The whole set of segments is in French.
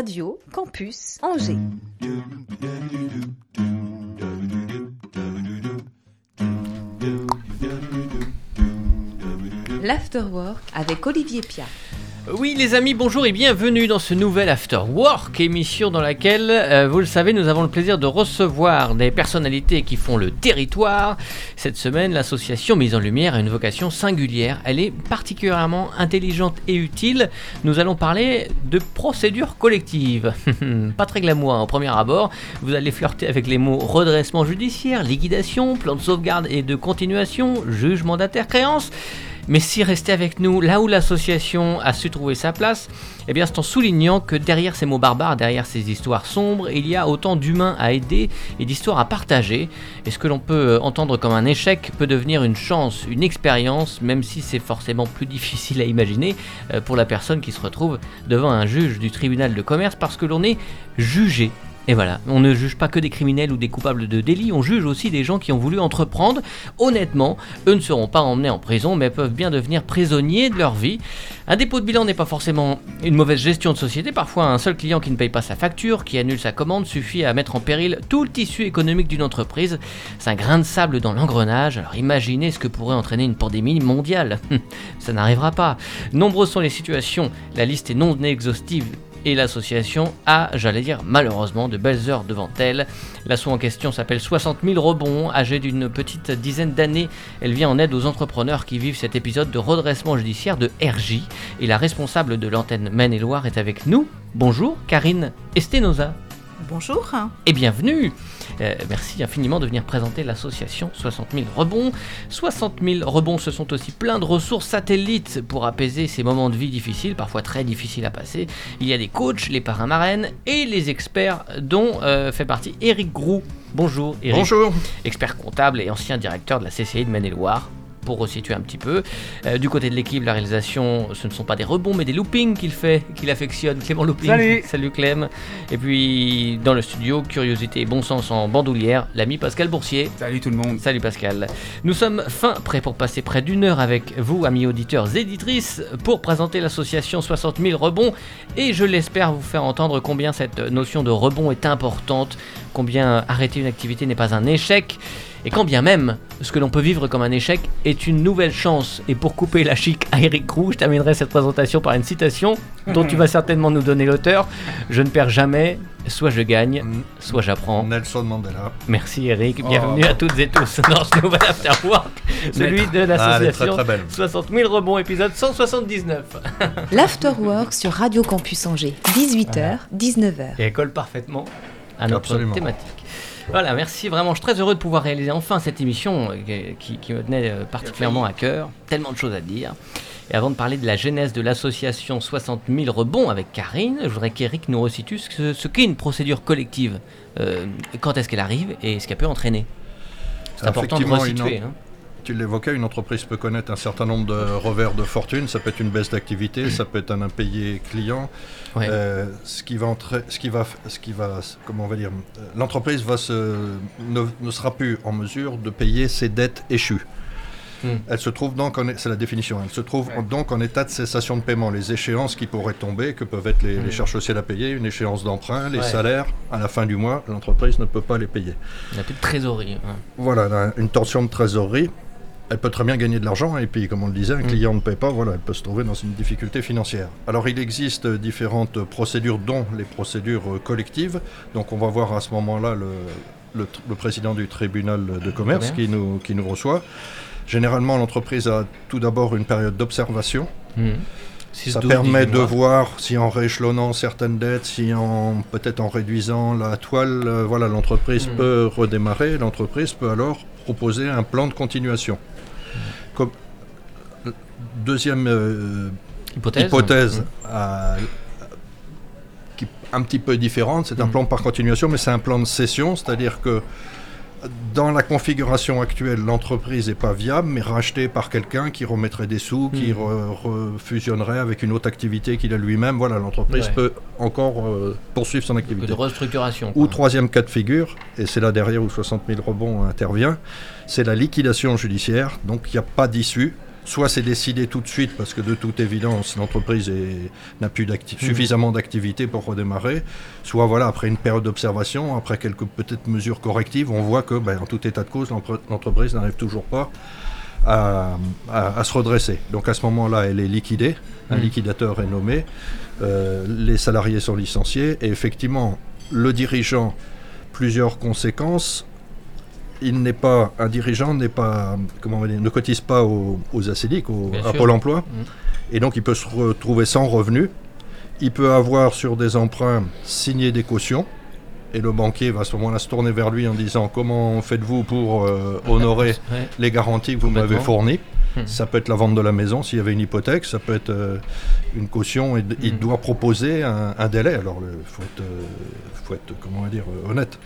Radio Campus Angers. L'Afterwork avec Olivier Pia. Oui les amis, bonjour et bienvenue dans ce nouvel After Work, émission dans laquelle, euh, vous le savez, nous avons le plaisir de recevoir des personnalités qui font le territoire. Cette semaine, l'association Mise en Lumière a une vocation singulière. Elle est particulièrement intelligente et utile. Nous allons parler de procédures collectives. Pas très glamour hein, au premier abord. Vous allez flirter avec les mots redressement judiciaire, liquidation, plan de sauvegarde et de continuation, juge mandataire créance. Mais si rester avec nous, là où l'association a su trouver sa place, eh bien c'est en soulignant que derrière ces mots barbares, derrière ces histoires sombres, il y a autant d'humains à aider et d'histoires à partager. Et ce que l'on peut entendre comme un échec peut devenir une chance, une expérience, même si c'est forcément plus difficile à imaginer euh, pour la personne qui se retrouve devant un juge du tribunal de commerce parce que l'on est jugé et voilà, on ne juge pas que des criminels ou des coupables de délits, on juge aussi des gens qui ont voulu entreprendre. Honnêtement, eux ne seront pas emmenés en prison, mais peuvent bien devenir prisonniers de leur vie. Un dépôt de bilan n'est pas forcément une mauvaise gestion de société. Parfois, un seul client qui ne paye pas sa facture, qui annule sa commande, suffit à mettre en péril tout le tissu économique d'une entreprise. C'est un grain de sable dans l'engrenage. Alors imaginez ce que pourrait entraîner une pandémie mondiale. Ça n'arrivera pas. Nombreuses sont les situations, la liste est non exhaustive et l'association a, j'allais dire malheureusement, de belles heures devant elle. L'assaut en question s'appelle 60 000 rebonds, âgée d'une petite dizaine d'années. Elle vient en aide aux entrepreneurs qui vivent cet épisode de redressement judiciaire de RJ. Et la responsable de l'antenne Maine-et-Loire est avec nous. Bonjour, Karine Estenosa. Bonjour. Et bienvenue. Euh, merci infiniment de venir présenter l'association 60 000 rebonds. 60 000 rebonds, ce sont aussi plein de ressources satellites pour apaiser ces moments de vie difficiles, parfois très difficiles à passer. Il y a des coachs, les parrains marraines et les experts dont euh, fait partie Eric Grou. Bonjour Eric. Bonjour. Expert comptable et ancien directeur de la CCI de Maine-et-Loire pour resituer un petit peu. Euh, du côté de l'équipe, la réalisation, ce ne sont pas des rebonds, mais des loopings qu'il fait, qu'il affectionne. Clément Looping. Salut. Salut Clem. Et puis, dans le studio, curiosité et bon sens en bandoulière, l'ami Pascal Boursier. Salut tout le monde. Salut Pascal. Nous sommes fin prêts pour passer près d'une heure avec vous, amis auditeurs et éditrices, pour présenter l'association 60 000 rebonds. Et je l'espère vous faire entendre combien cette notion de rebond est importante, combien arrêter une activité n'est pas un échec. Et quand bien même ce que l'on peut vivre comme un échec est une nouvelle chance. Et pour couper la chic à Eric Roux, je terminerai cette présentation par une citation dont tu vas certainement nous donner l'auteur. Je ne perds jamais, soit je gagne, soit j'apprends. Nelson Mandela. Merci Eric, bienvenue à toutes et tous dans ce nouvel Afterwork, celui de l'association 60 000 rebonds, épisode 179. L'Afterwork sur Radio Campus Angers, 18h, 19h. Et elle colle parfaitement à notre Absolument. thématique. Voilà, merci vraiment. Je suis très heureux de pouvoir réaliser enfin cette émission euh, qui, qui me tenait euh, particulièrement à cœur. Tellement de choses à dire. Et avant de parler de la genèse de l'association 60 000 rebonds avec Karine, je voudrais qu'Eric nous resitue ce, ce qu'est une procédure collective. Euh, quand est-ce qu'elle arrive et ce qu'elle peut entraîner? C'est important de resituer. une- hein. Tu l'évoquais, une entreprise peut connaître un certain nombre de revers de fortune. Ça peut être une baisse d'activité, ça peut être un impayé client. Ouais. Euh, ce qui va entrer, ce qui va, ce qui va, comment on va dire, euh, l'entreprise va se, ne, ne sera plus en mesure de payer ses dettes échues. Hmm. Elle se trouve donc, c'est la définition, elle se trouve donc en état de cessation de paiement. Les échéances qui pourraient tomber, que peuvent être les, les charges sociales à payer, une échéance d'emprunt, les Hmm. Ouais. salaires, à la fin du mois, l'entreprise ne peut pas les payer. Il n'y a plus de trésorerie. hein. Voilà, là, une tension de trésorerie. Elle peut très bien gagner de l'argent et puis, comme on le disait, un Mm. client ne paie pas, voilà, elle peut se trouver dans une difficulté financière. Alors, il existe différentes procédures, dont les procédures euh, collectives. Donc, on va voir à ce moment-là le, le tr- le président du tribunal de commerce qui nous, qui nous reçoit. Généralement, l'entreprise a tout d'abord une période d'observation. Six, Ça permet 18 de voir si en rééchelonnant certaines dettes, si en peut-être en réduisant la toile, euh, voilà, l'entreprise Mm. peut redémarrer. L'entreprise peut alors proposer un plan de continuation. Comme deuxième euh, Hypothèse. hypothèse, à- qui est un petit peu différente, c'est un Mm. plan par continuation, mais c'est un plan de cession, c'est-à-dire que dans la configuration actuelle, l'entreprise n'est pas viable, mais rachetée par quelqu'un qui remettrait des sous, qui re- refusionnerait avec une autre activité qu'il a lui-même. Voilà, l'entreprise Ouais. peut encore euh, poursuivre son activité. de restructuration. Ou troisième cas de figure, et c'est là derrière où 60 000 rebonds intervient, c'est la liquidation judiciaire. Donc il n'y a pas d'issue. Soit c'est décidé tout de suite parce que de toute évidence l'entreprise n'a plus Mhm. suffisamment d'activité pour redémarrer, soit voilà après une période d'observation, après quelques petites mesures correctives, on voit que ben, en tout état de cause l'entreprise n'arrive toujours pas à, à- à se redresser. Donc à ce moment-là, elle est liquidée, un Mhm. liquidateur est nommé, euh, les salariés sont licenciés et effectivement le dirigeant, plusieurs conséquences. Il n'est pas un dirigeant, n'est pas comment on va dire, ne cotise pas aux, aux ACDIC, au, Bien à sûr. Pôle Emploi, Mhm. et donc il peut se retrouver sans revenu. Il peut avoir sur des emprunts signé des cautions, et le banquier va à ce moment-là se tourner vers lui en disant comment faites-vous pour euh, honorer Ouais. les garanties que vous m'avez fournies. Hmm. Ça peut être la vente de la maison s'il y avait une hypothèque, ça peut être euh, une caution et il Hmm. doit proposer un, un délai. Alors il faut être, euh, faut être, comment dire, honnête.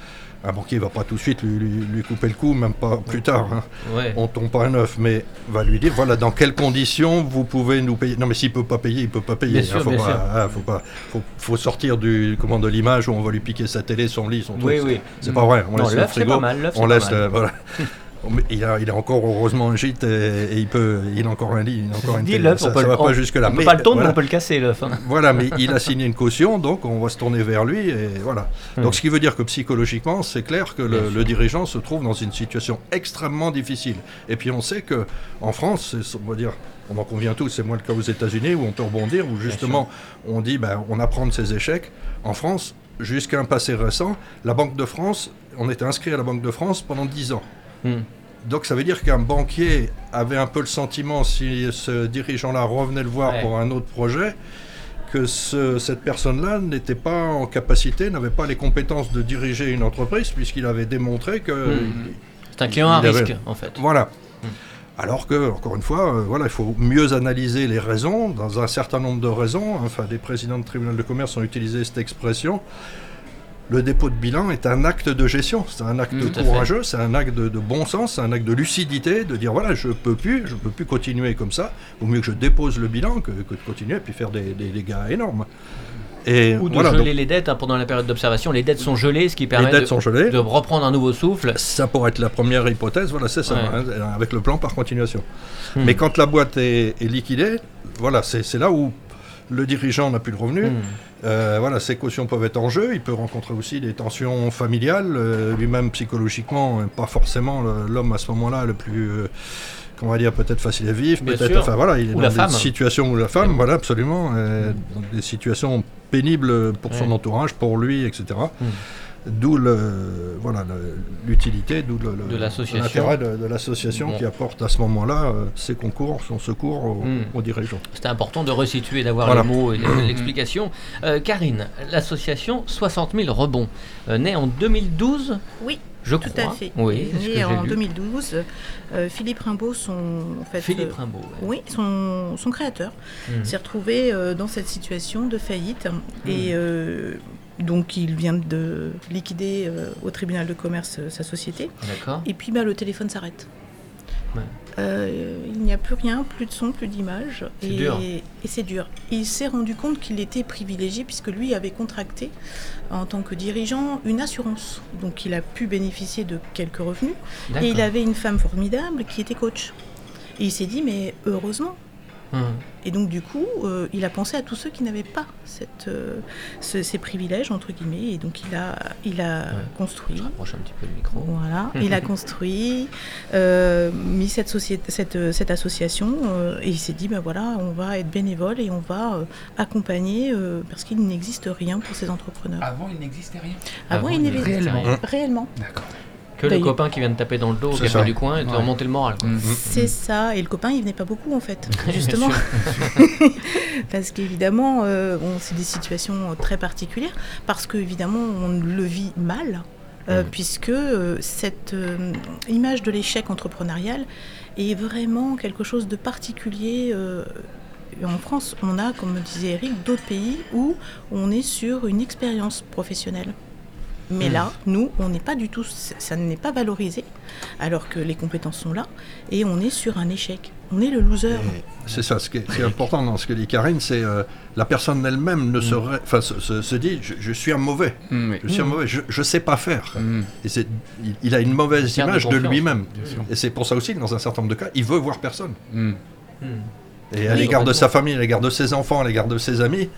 Un banquier va pas tout de suite lui, lui- lui couper le cou, même pas plus tard. hein. Ouais. On tombe pas à neuf, mais va lui dire voilà dans quelles conditions vous pouvez nous payer. Non mais s'il peut pas payer, il peut pas payer. Bien sûr, faut, bien pas, sûr. ah, faut pas, faut, faut sortir du comment de l'image où on va lui piquer sa télé, son lit, son Oui, truc. oui. C'est pas vrai. On Non, laisse le frigo pas mal. l'œuf, on laisse, pas mal. euh, voilà. Il a, il a encore heureusement un gîte et, et il peut, il a encore un lit, il a encore une télé. Ça, le- va pas jusque là. On peut pas le tourner, mais voilà, on peut le casser l'œuf. hein. voilà, mais il a signé une caution, donc on va se tourner vers lui et voilà. Hmm. Donc ce qui veut dire que psychologiquement, c'est clair que le, dirigeant se trouve dans une situation extrêmement difficile. Et puis on sait que en France, on va dire, on en convient tous, c'est moins le cas aux États-Unis où on peut rebondir, où justement on dit, ben, on apprend de ses échecs. En France, jusqu'à un passé récent, la Banque de France, on était inscrit à la Banque de France pendant 10 ans. Hmm. Donc ça veut dire qu'un banquier avait un peu le sentiment, si ce dirigeant-là revenait le voir Ouais. pour un autre projet, que ce- cette personne-là n'était pas en capacité, n'avait pas les compétences de diriger une entreprise, puisqu'il avait démontré que... Mhm. C'est un client à avait- risque, en fait. Voilà. Mm. Alors que, encore une fois, euh, voilà, il faut mieux analyser les raisons, dans un certain nombre de raisons. Enfin, des présidents de tribunal de commerce ont utilisé cette expression. Le dépôt de bilan est un acte de gestion, c'est un acte courageux, c'est un acte de, de bon sens, c'est un acte de lucidité, de dire voilà, je peux plus, je peux plus continuer comme ça. Vaut mieux que je dépose le bilan que, que de continuer et puis faire des, des dégâts énormes. Et Ou de voilà, geler donc, les dettes hein, pendant la période d'observation. Les dettes sont gelées, ce qui permet de, sont de reprendre un nouveau souffle. Ça pourrait être la première hypothèse, voilà, c'est ça, Ouais. hein, avec le plan par continuation. Hmm. Mais quand la boîte est, est liquidée, voilà, c'est là où le dirigeant n'a plus de revenus. Hmm. Euh, voilà, ses cautions peuvent être en jeu. Il peut rencontrer aussi des tensions familiales. euh, Lui-même, psychologiquement, euh, pas forcément l'homme à ce moment-là le plus. euh, Comment on va dire, peut-être facile à vivre, peut-être. Enfin voilà, il est Ou dans des femme. situations où la femme, Mm. voilà, absolument, euh, dans des situations pénibles pour son Ouais. entourage, pour lui, etc. D'où le, voilà, le- l'utilité, d'où le, le- De l'association. l'intérêt de, de l'association Bon. qui apporte à ce moment-là euh, ses concours, son secours aux, Mm. aux dirigeants. C'était important de resituer, d'avoir Voilà. les mots et l'explication. Euh, Karine, l'association 60 000 rebonds, euh, née en 2012, Oui, je tout crois. à fait. Oui, en lu. 2012. euh, Philippe Rimbaud, son, en fait, Philippe euh, Rimbaud. ouais. oui, son, son créateur, Mhm. s'est retrouvé euh, dans cette situation de faillite. Hmm. Et euh, donc, il vient de liquider euh, au tribunal de commerce euh, sa société. D'accord. Et puis, bah, le téléphone s'arrête. Ouais. Euh, il n'y a plus rien, plus de son, plus d'image. C'est Et, dur. et c'est dur. Il s'est rendu compte qu'il était privilégié puisque lui avait contracté en tant que dirigeant une assurance. Donc il a pu bénéficier de quelques revenus. Et il avait une femme formidable qui était coach. Et il s'est dit, mais heureusement. Et donc du coup, euh, il a pensé à tous ceux qui n'avaient pas cette, euh, ce- ces privilèges, entre guillemets. Et donc il a, il a Ouais. construit. Je rapproche un petit peu le micro. Voilà, il a construit, euh, mis cette, société, cette, cette association euh, et il s'est dit ben voilà, on va être bénévole et on va euh, accompagner euh, parce qu'il n'existe rien pour ces entrepreneurs. Avant, il n'existait rien. Avant, Avant, il n'existait n'existait Réellement. rien. réellement. D'accord. Que le copain qui vient de taper dans le dos au café du coin et te Ouais. remonter le moral. C'est ça, et le copain il venait pas beaucoup en fait, justement. parce qu'évidemment, euh, bon, c'est des situations euh, très particulières, parce qu'évidemment, on le vit mal, euh, puisque euh, cette euh, image de l'échec entrepreneurial est vraiment quelque chose de particulier. euh, en France, on a, comme disait Eric, d'autres pays où on est sur une expérience professionnelle. Mais là, nous, on n'est pas du tout, ça n'est pas valorisé, alors que les compétences sont là, et on est sur un échec. On est le loser. C'est ça, ce qui est, important dans ce que dit Karine, c'est euh, la personne elle-même ne serait, enfin, se, se- se dit, je, je suis un mauvais, Mm, oui. je suis un mauvais, je, je sais pas faire. Et c'est, il, il a une mauvaise image de lui-même. Et c'est pour ça aussi que dans un certain nombre de cas, il veut voir personne. Hmm. Et à l'égard de sa famille, à l'égard de ses enfants, à l'égard de ses amis,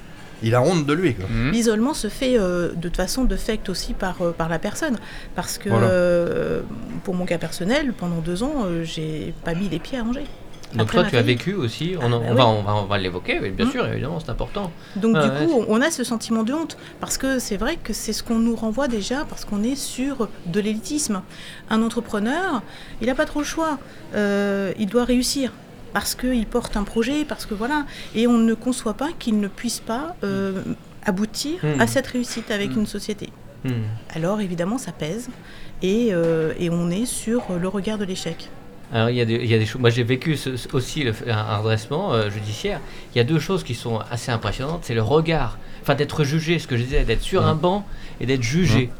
il a honte de lui. Mhm. L'isolement se fait euh, de toute façon de fait aussi par, euh, par la personne. Parce que Voilà. euh, pour mon cas personnel, pendant deux ans, euh, j'ai pas mis les pieds à Angers. Donc Après toi, tu as vécu aussi, on, Ah, on oui. va, on va, on va l'évoquer, bien Mhm. sûr, évidemment, c'est important. Donc du ouais, coup, on a ce sentiment de honte parce que c'est vrai que c'est ce qu'on nous renvoie déjà parce qu'on est sur de l'élitisme. Un entrepreneur, il n'a pas trop le choix. Euh, il doit réussir parce qu'il porte un projet, parce que voilà. Et on ne conçoit pas qu'il ne puisse pas euh, aboutir Mhm. à cette réussite avec Mhm. une société. Hmm. Alors évidemment, ça pèse et, euh, et on est sur le regard de l'échec. Alors il y a des, il y a des choses. Moi j'ai vécu ce- aussi le- un, un redressement euh, judiciaire. Il y a deux choses qui sont assez impressionnantes. C'est le regard, enfin d'être jugé, ce que je disais, d'être sur un banc et d'être jugé.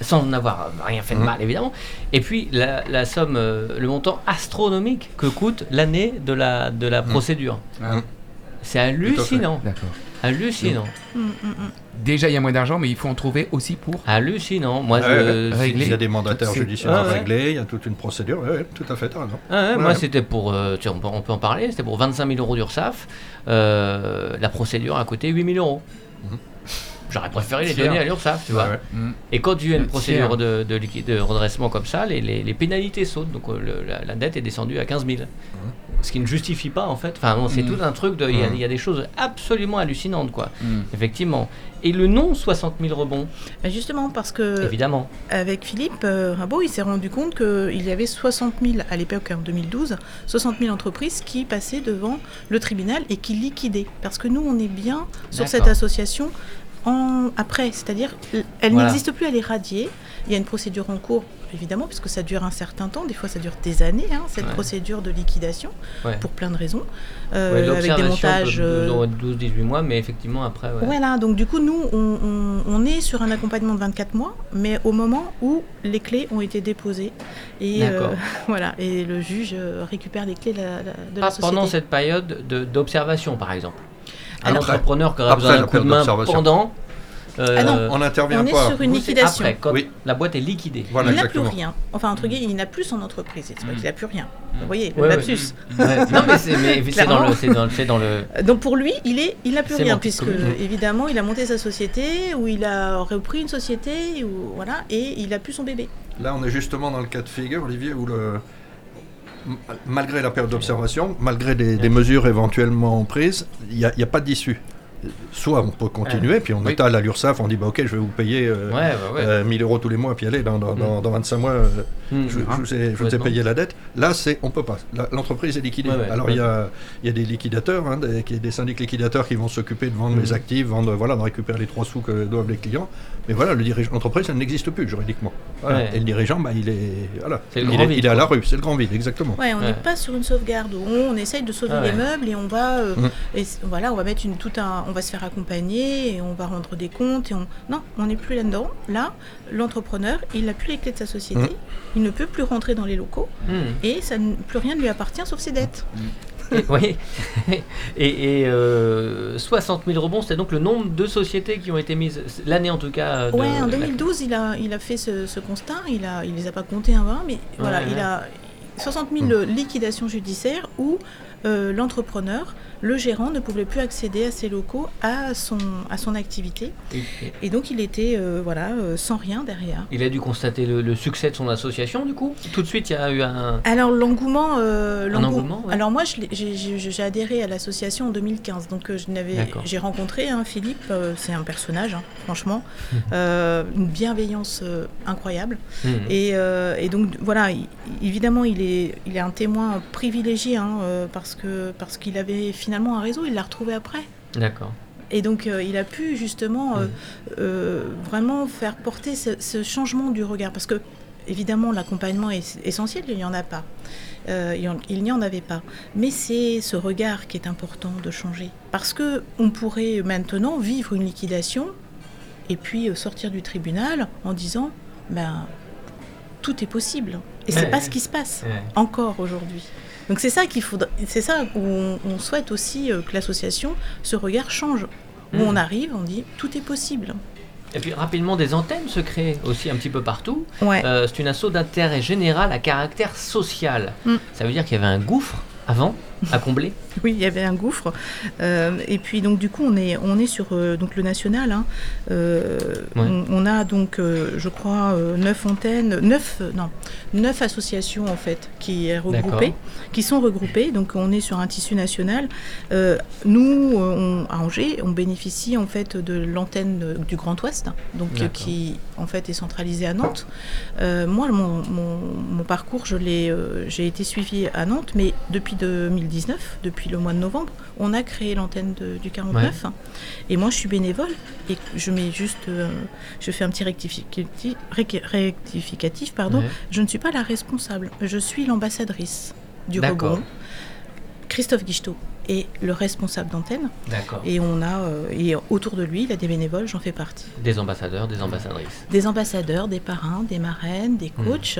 Sans n'avoir rien fait de Mhm. mal, évidemment. Et puis la, la somme, euh, le montant astronomique que coûte l'année de la, de la Mhm. procédure. Ah, C'est hallucinant. D'accord. Hallucinant. Mm, mm, mm. Déjà, il y a moins d'argent, mais il faut en trouver aussi pour. Hallucinant. Moi, je. Régler. Il y a des mandataires judiciaires Ah à régler, il y a toute une procédure. Ouais, ouais, tout à fait. Ah ouais, Ouais. Moi, c'était pour, euh, tiens, on, peut, on peut en parler, c'était pour 25 000 euros d'URSSAF. Euh, la procédure a coûté 8 000 euros. Mhm. J'aurais préféré les donner à l'URSSAF, tu vois. Ouais, ouais. Mhm. Et quand il y a une procédure de, de, liquide- de redressement comme ça, les, les- les pénalités sautent. Donc euh, le- la, la dette est descendue à 15 000. Ce qui ne justifie pas, en fait. Enfin, non, c'est Mhm. tout un truc. de- Il y, a- il y a des choses absolument hallucinantes, quoi. Effectivement. Et le non 60 000 rebonds, Ben Justement parce que évidemment. Avec Philippe euh, Rimbaud, il s'est rendu compte qu'il y avait 60 000, à l'époque en 2012, 60 000 entreprises qui passaient devant le tribunal et qui liquidaient. Parce que nous, on est bien sur cette association en, après, c'est-à-dire elle Voilà. n'existe plus, elle est radiée. Il y a une procédure en cours, évidemment, puisque ça dure un certain temps, des fois ça dure des années, hein, cette Ouais. procédure de liquidation, Ouais. pour plein de raisons, euh, Ouais, avec des montages... peut euh, durer 12-18 mois, mais effectivement, après, voilà, donc du coup, nous, on, on- on est sur un accompagnement de 24 mois, mais au moment où les clés ont été déposées. Et, D'accord. voilà, et le juge euh, récupère les clés de la, Pas société. pendant cette période de- d'observation, par exemple. Un Alors- entrepreneur qui aurait besoin d'un coup de main pendant. euh, Ah non, On n'intervient On est sur une liquidation. Après, quand Oui. la boîte est liquidée. Voilà, il n'a plus rien. Enfin, entre guillemets, il n'a plus son entreprise. C'est pas Mm. qu'il n'a plus rien. Vous voyez, Ouais, le ouais. lapsus. Ouais. Non, mais c'est dans dans, dans le Donc pour lui, il est, il n'a plus rien puisque évidemment, il a monté sa société ou il a repris une société ou voilà et il a plus son bébé. Là, on est justement dans le cas de figure, Olivier, où le... malgré la période d'observation, malgré des, mesures éventuellement prises, il n'y a pas d'issue. Soit on peut continuer, puis on Oui. étale à l'URSSAF, on dit bah, ok, je vais vous payer euh, Ouais, ouais, ouais. euh, 1000 euros tous les mois, puis allez, dans, dans, dans- dans 25 mois, euh, Hmm. je, je vous ai, je vous ai payé la dette. Là, c'est on peut pas. L'entreprise est liquidée. Ouais, ouais, Alors il y a, il y a des liquidateurs, hein, des, qui- des syndics liquidateurs qui vont s'occuper de vendre Mhm. les actifs, vendre, voilà, de récupérer les trois sous que doivent les clients. Mais voilà, le l'entreprise, elle n'existe plus juridiquement. Voilà. Ouais. Et le dirigeant, bah, il est, voilà, il, grand est, vide, il est à la rue. C'est le grand vide, exactement. Ouais, on n'est Ouais. pas sur une sauvegarde où on, essaye de sauver Ah les meubles et on va, euh, Mm. et c- voilà, on va mettre une, tout un, on va se faire accompagner et on va rendre des comptes et on, non, on n'est plus là-dedans. Là, l'entrepreneur, il n'a plus les clés de sa société, Mm. il ne peut plus rentrer dans les locaux Hmm. et ça, ne- plus rien ne lui appartient sauf ses dettes. Et- oui. et et, euh, 60 000 rebonds, c'était donc le nombre de sociétés qui ont été mises, l'année en tout cas. euh, de- Ouais, en la- 2012, il a, il a fait ce, ce constat. Il a, il les a pas comptés un par un, mais voilà, ouais. il a 60 000 liquidations judiciaires où euh, l'entrepreneur, le gérant, ne pouvait plus accéder à ses locaux, à son, à son activité, Et- donc il était euh, voilà euh, sans rien derrière. Il a dû constater le, le succès de son association, du coup? Tout de suite, il y a eu un. Alors l'engouement, euh, l'engou- engouement, ouais. Alors moi, j'ai- adhéré à l'association en 2015, donc euh, je n'avais, D'accord. j'ai rencontré hein, Philippe, c'est un personnage, hein, franchement, euh, une bienveillance incroyable. Hmm. Et, et donc voilà, il- évidemment, il est, il est un témoin privilégié hein, parce que parce qu'il avait finalement un réseau, il l'a retrouvé après. D'accord. Et donc euh, il a pu justement euh, Mm. euh, vraiment faire porter ce, ce changement du regard parce que évidemment l'accompagnement est essentiel, il n'y en a pas. Il n'y en avait pas. Mais c'est ce regard qui est important de changer. Parce que on pourrait maintenant vivre une liquidation et puis sortir du tribunal en disant ben tout est possible. Et c'est Ouais. pas ce qui se passe Ouais. encore aujourd'hui. Donc c'est ça qu'il faudrait, c'est ça où on, on souhaite aussi euh, que l'association, ce regard change. Où on arrive, on dit tout est possible. Et puis rapidement, des antennes se créent aussi un petit peu partout. Ouais. Euh, c'est une asso d'intérêt général à caractère social. Mm. Ça veut dire qu'il y avait un gouffre Avant À combler Oui, il y avait un gouffre. Euh, et puis donc du coup, on est, on est sur euh, donc le national. hein. Euh, Ouais. on, on a donc, je crois, neuf antennes, neuf, non, neuf associations en fait qui est regroupées, qui sont regroupées. Donc on est sur un tissu national. Nous, on- à Angers, on bénéficie en fait de l'antenne du Grand Ouest, donc qui en fait est centralisée à Nantes. Moi, mon, mon- mon parcours, je l'ai, j'ai été suivi à Nantes, mais depuis 2019, depuis le mois de novembre, on a créé l'antenne du 49. Et moi, je suis bénévole et je mets juste, euh, je fais un petit rectificatif, rec- rectificatif pardon. Ouais. Je ne suis pas la responsable, je suis l'ambassadrice du rebond. Christophe Guichetot est le responsable d'antenne D'accord. et on a euh, et autour de lui, il a des bénévoles, j'en fais partie Des ambassadeurs, des ambassadrices. des ambassadeurs, des parrains, des marraines, des Hmm. coachs,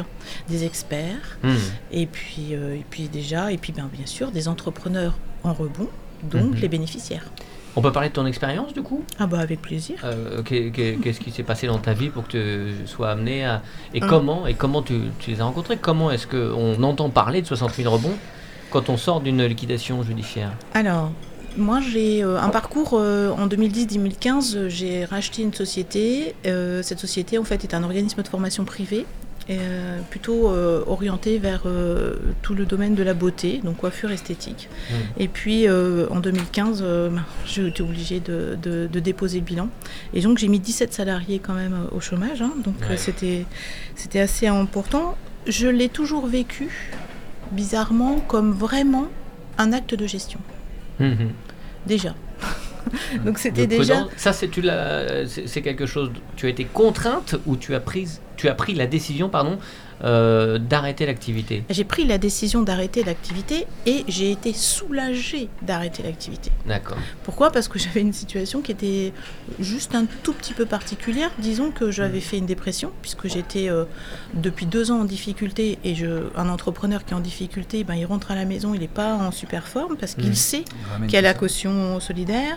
des experts, Hmm. et puis, euh, et puis déjà, et puis ben, bien sûr, des entrepreneurs en rebond, donc Mhm. les bénéficiaires. On peut parler de ton expérience du coup? Ah bah avec plaisir. Euh, qu'est- qu'est- Qu'est-ce qui s'est passé dans ta vie pour que tu sois amené à... Et Hum. comment Et comment tu, tu les as rencontrés? Comment est-ce qu'on entend parler de 60 000 rebonds? Quand on sort d'une liquidation judiciaire Alors, moi j'ai euh, un parcours euh, en 2010-2015, euh, j'ai racheté une société. Euh, cette société en fait est un organisme de formation privé. plutôt orienté vers tout le domaine de la beauté, donc coiffure esthétique. Mm. Et puis en 2015, euh, ben, j'ai été obligée de, de- de déposer le bilan. Et donc j'ai mis 17 salariés quand même au chômage, hein, donc Ouais. c'était c'était assez important. Je l'ai toujours vécu, bizarrement, comme vraiment un acte de gestion. Mhm. Déjà. Donc c'était déjà. Ça, c'est tu c'est c'est quelque chose. Tu as été contrainte ou tu as prise, tu as pris la décision, pardon, euh, d'arrêter l'activité. J'ai pris la décision d'arrêter l'activité et j'ai été soulagée d'arrêter l'activité. D'accord. Pourquoi? Parce que j'avais une situation qui était juste un tout petit peu particulière. Disons que j'avais fait une dépression, puisque j'étais euh, depuis deux ans en difficulté et je, un entrepreneur qui est en difficulté, ben, il rentre à la maison, il n'est pas en super forme parce qu'il Mhm. sait qu'il y a la caution solidaire,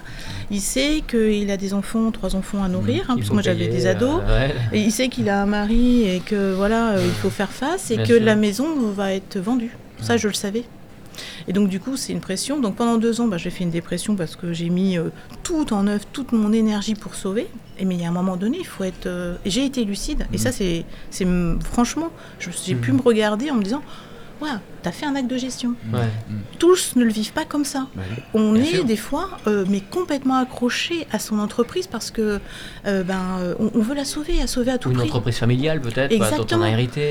il sait qu'il a des enfants, trois enfants à nourrir, hein, Il parce que moi j'avais des ados. euh, ouais. Et il sait qu'il a un mari et que voilà, euh, il faut faire face et Bien que sûr. la maison va être vendue. Ça, je le savais. Et donc, du coup, c'est une pression. Donc, pendant deux ans, bah, j'ai fait une dépression parce que j'ai mis euh, tout en œuvre, toute mon énergie pour sauver. Et mais il y a un moment donné, il faut être. euh, J'ai été lucide. Et ça, c'est, franchement, je- j'ai pu Mhm. me regarder en me disant, ouais, t'as fait un acte de gestion. Ouais. Tous ne le vivent pas comme ça. Bah. On Bien est sûr. des fois, euh, mais complètement accroché à son entreprise parce que euh, ben, euh, on, on veut la sauver, la sauver à tout Ou une prix. entreprise familiale peut-être, dont on Exactement. a hérité.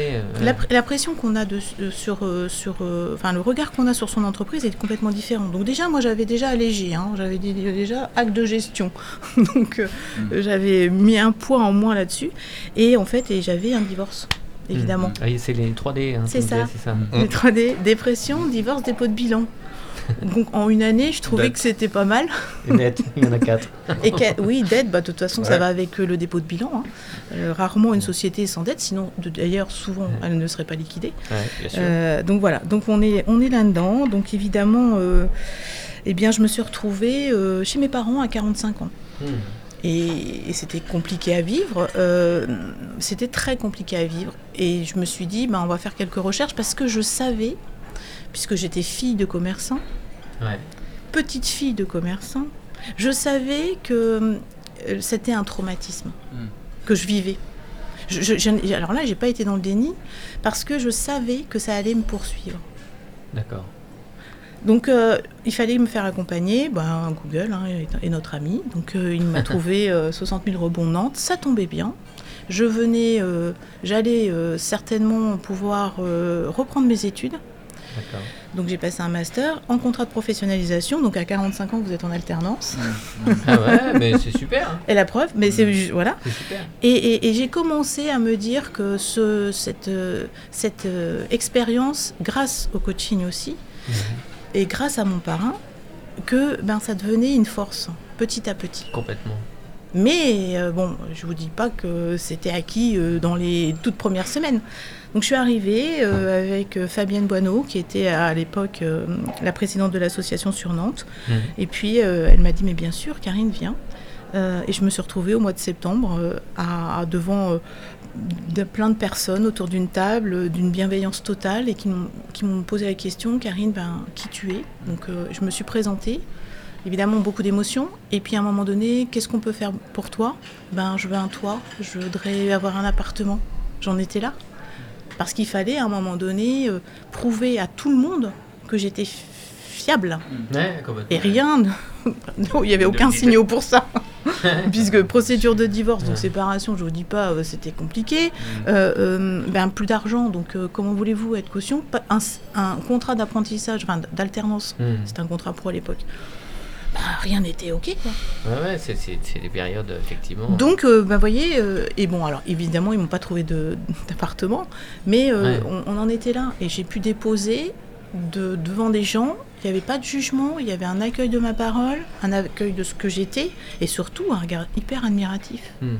euh, La, pression qu'on a de- sur, sur euh, enfin le regard qu'on a sur son entreprise est complètement différent. Donc déjà, moi j'avais déjà allégé, hein, j'avais déjà acte de gestion, donc euh, Mm. j'avais mis un poids en moins là-dessus. Et en fait, et j'avais un divorce, évidemment. Oui, c'est les 3D. hein, C'est ça. Mm. Les 3D, dépression, divorce, dépôt de bilan. Donc en une année, je trouvais Dette. que c'était pas mal. Et net, il y en a 4. Et que- oui, dette, bah, de toute façon, ça va avec euh, le dépôt de bilan. hein. Euh, rarement une société est sans dette, sinon d'ailleurs souvent elle ne serait pas liquidée. Ouais, bien sûr. Euh, donc voilà, donc on est, on est là-dedans. Donc évidemment, euh, eh bien, je me suis retrouvée euh, chez mes parents à 45 ans. Hmm. Et, et c'était compliqué à vivre. euh, c'était très compliqué à vivre. Et je me suis dit, ben, on va faire quelques recherches parce que je savais, puisque j'étais fille de commerçant, Ouais. petite fille de commerçant, je savais que euh, c'était un traumatisme Mm. que je vivais. Je- je- je- alors là, j'ai pas été dans le déni parce que je savais que ça allait me poursuivre. D'accord. Donc euh, il fallait me faire accompagner, ben, Google hein, est, est notre ami. Donc euh, il m'a trouvé euh, 60 000 rebonds Nantes, ça tombait bien. Je venais, euh, j'allais euh, certainement pouvoir euh, reprendre mes études. Donc j'ai passé un master en contrat de professionnalisation. Donc à 45 ans, vous êtes en alternance. Ah ouais, mais c'est super. hein. Et la preuve, mais c'est ju- voilà. Super. Et, et- et j'ai commencé à me dire que ce, cette, euh, cette euh, expérience, grâce au coaching aussi, Mhm. Et grâce à mon parrain, que ben, ça devenait une force, petit à petit. Complètement. Mais euh, bon, je vous dis pas que c'était acquis euh, dans les toutes premières semaines. Donc je suis arrivée euh, avec Fabienne Boineau, qui était à l'époque la présidente de l'association sur Nantes. Mhm. Et puis elle m'a dit, mais bien sûr, Karine, viens. Euh, et je me suis retrouvée au mois de septembre à, à- devant de, plein de personnes autour d'une table, euh, d'une bienveillance totale, et qui m'ont posé la question, Karine, ben, qui tu es? Donc euh, je me suis présentée. Évidemment, beaucoup d'émotions. Et puis à un moment donné, qu'est-ce qu'on peut faire pour toi? Ben, je veux un toit, je voudrais avoir un appartement. J'en étais là. Parce qu'il fallait à un moment donné euh, prouver à tout le monde que j'étais fi- fiable. Ouais. Et rien, non, il n'y avait aucun signal pour ça. Puisque procédure de divorce, donc séparation, je vous dis pas, euh, c'était compliqué. Euh, euh, ben, plus d'argent, donc comment voulez-vous être caution? Un, un contrat d'apprentissage, enfin d'alternance, Hmm. c'était un contrat pro à l'époque. Bah, rien n'était ok quoi. Ouais, ouais, c'est, c'est, c'est des périodes, effectivement. Donc, euh, bah, voyez, euh, et bon, alors évidemment, ils m'ont pas trouvé d'appartement, mais euh, Ouais. on, on en était là. Et j'ai pu déposer de, devant des gens. Il n'y avait pas de jugement, il y avait un accueil de ma parole, un accueil de ce que j'étais, et surtout un regard hyper admiratif. Hmm.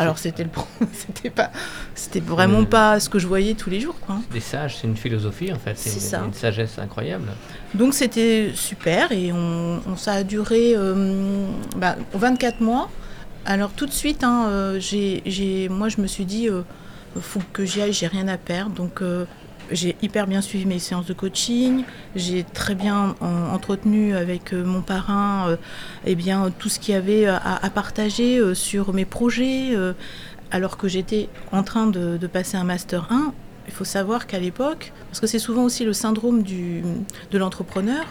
Alors c'était le, c'était pas, c'était vraiment Ouais. pas ce que je voyais tous les jours, quoi. Des sages, c'est une philosophie, en fait. C'est, une, sagesse incroyable. Donc c'était super et on, on- ça a duré euh, bah, 24 mois. Alors tout de suite, hein, euh, j'ai, moi je me suis dit, euh, faut que j'y aille, j'ai rien à perdre. Donc euh, j'ai hyper bien suivi mes séances de coaching, j'ai très bien en- entretenu avec euh, mon parrain euh, eh bien, tout ce qu'il y avait à, à partager euh, sur mes projets. euh, alors que j'étais en train de, de passer un master 1, il faut savoir qu'à l'époque, parce que c'est souvent aussi le syndrome du, de l'entrepreneur,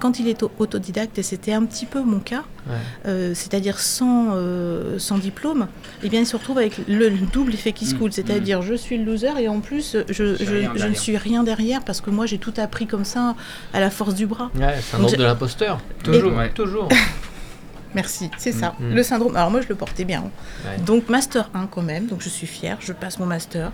quand il est au- autodidacte, et c'était un petit peu mon cas, Ouais. euh, c'est-à-dire sans, euh, sans diplôme, eh bien il se retrouve avec le, le double effet qui se Mm, coule, c'est-à-dire je suis le loser et en plus je, ne suis rien derrière parce que moi j'ai tout appris comme ça à la force du bras. Ouais, syndrome j'ai- de l'imposteur. Toujours, ouais. toujours. Merci, c'est ça. Mm. Le syndrome. Alors moi, je le portais bien. Ouais. Donc master 1 quand même. Donc je suis fière. Je passe mon master.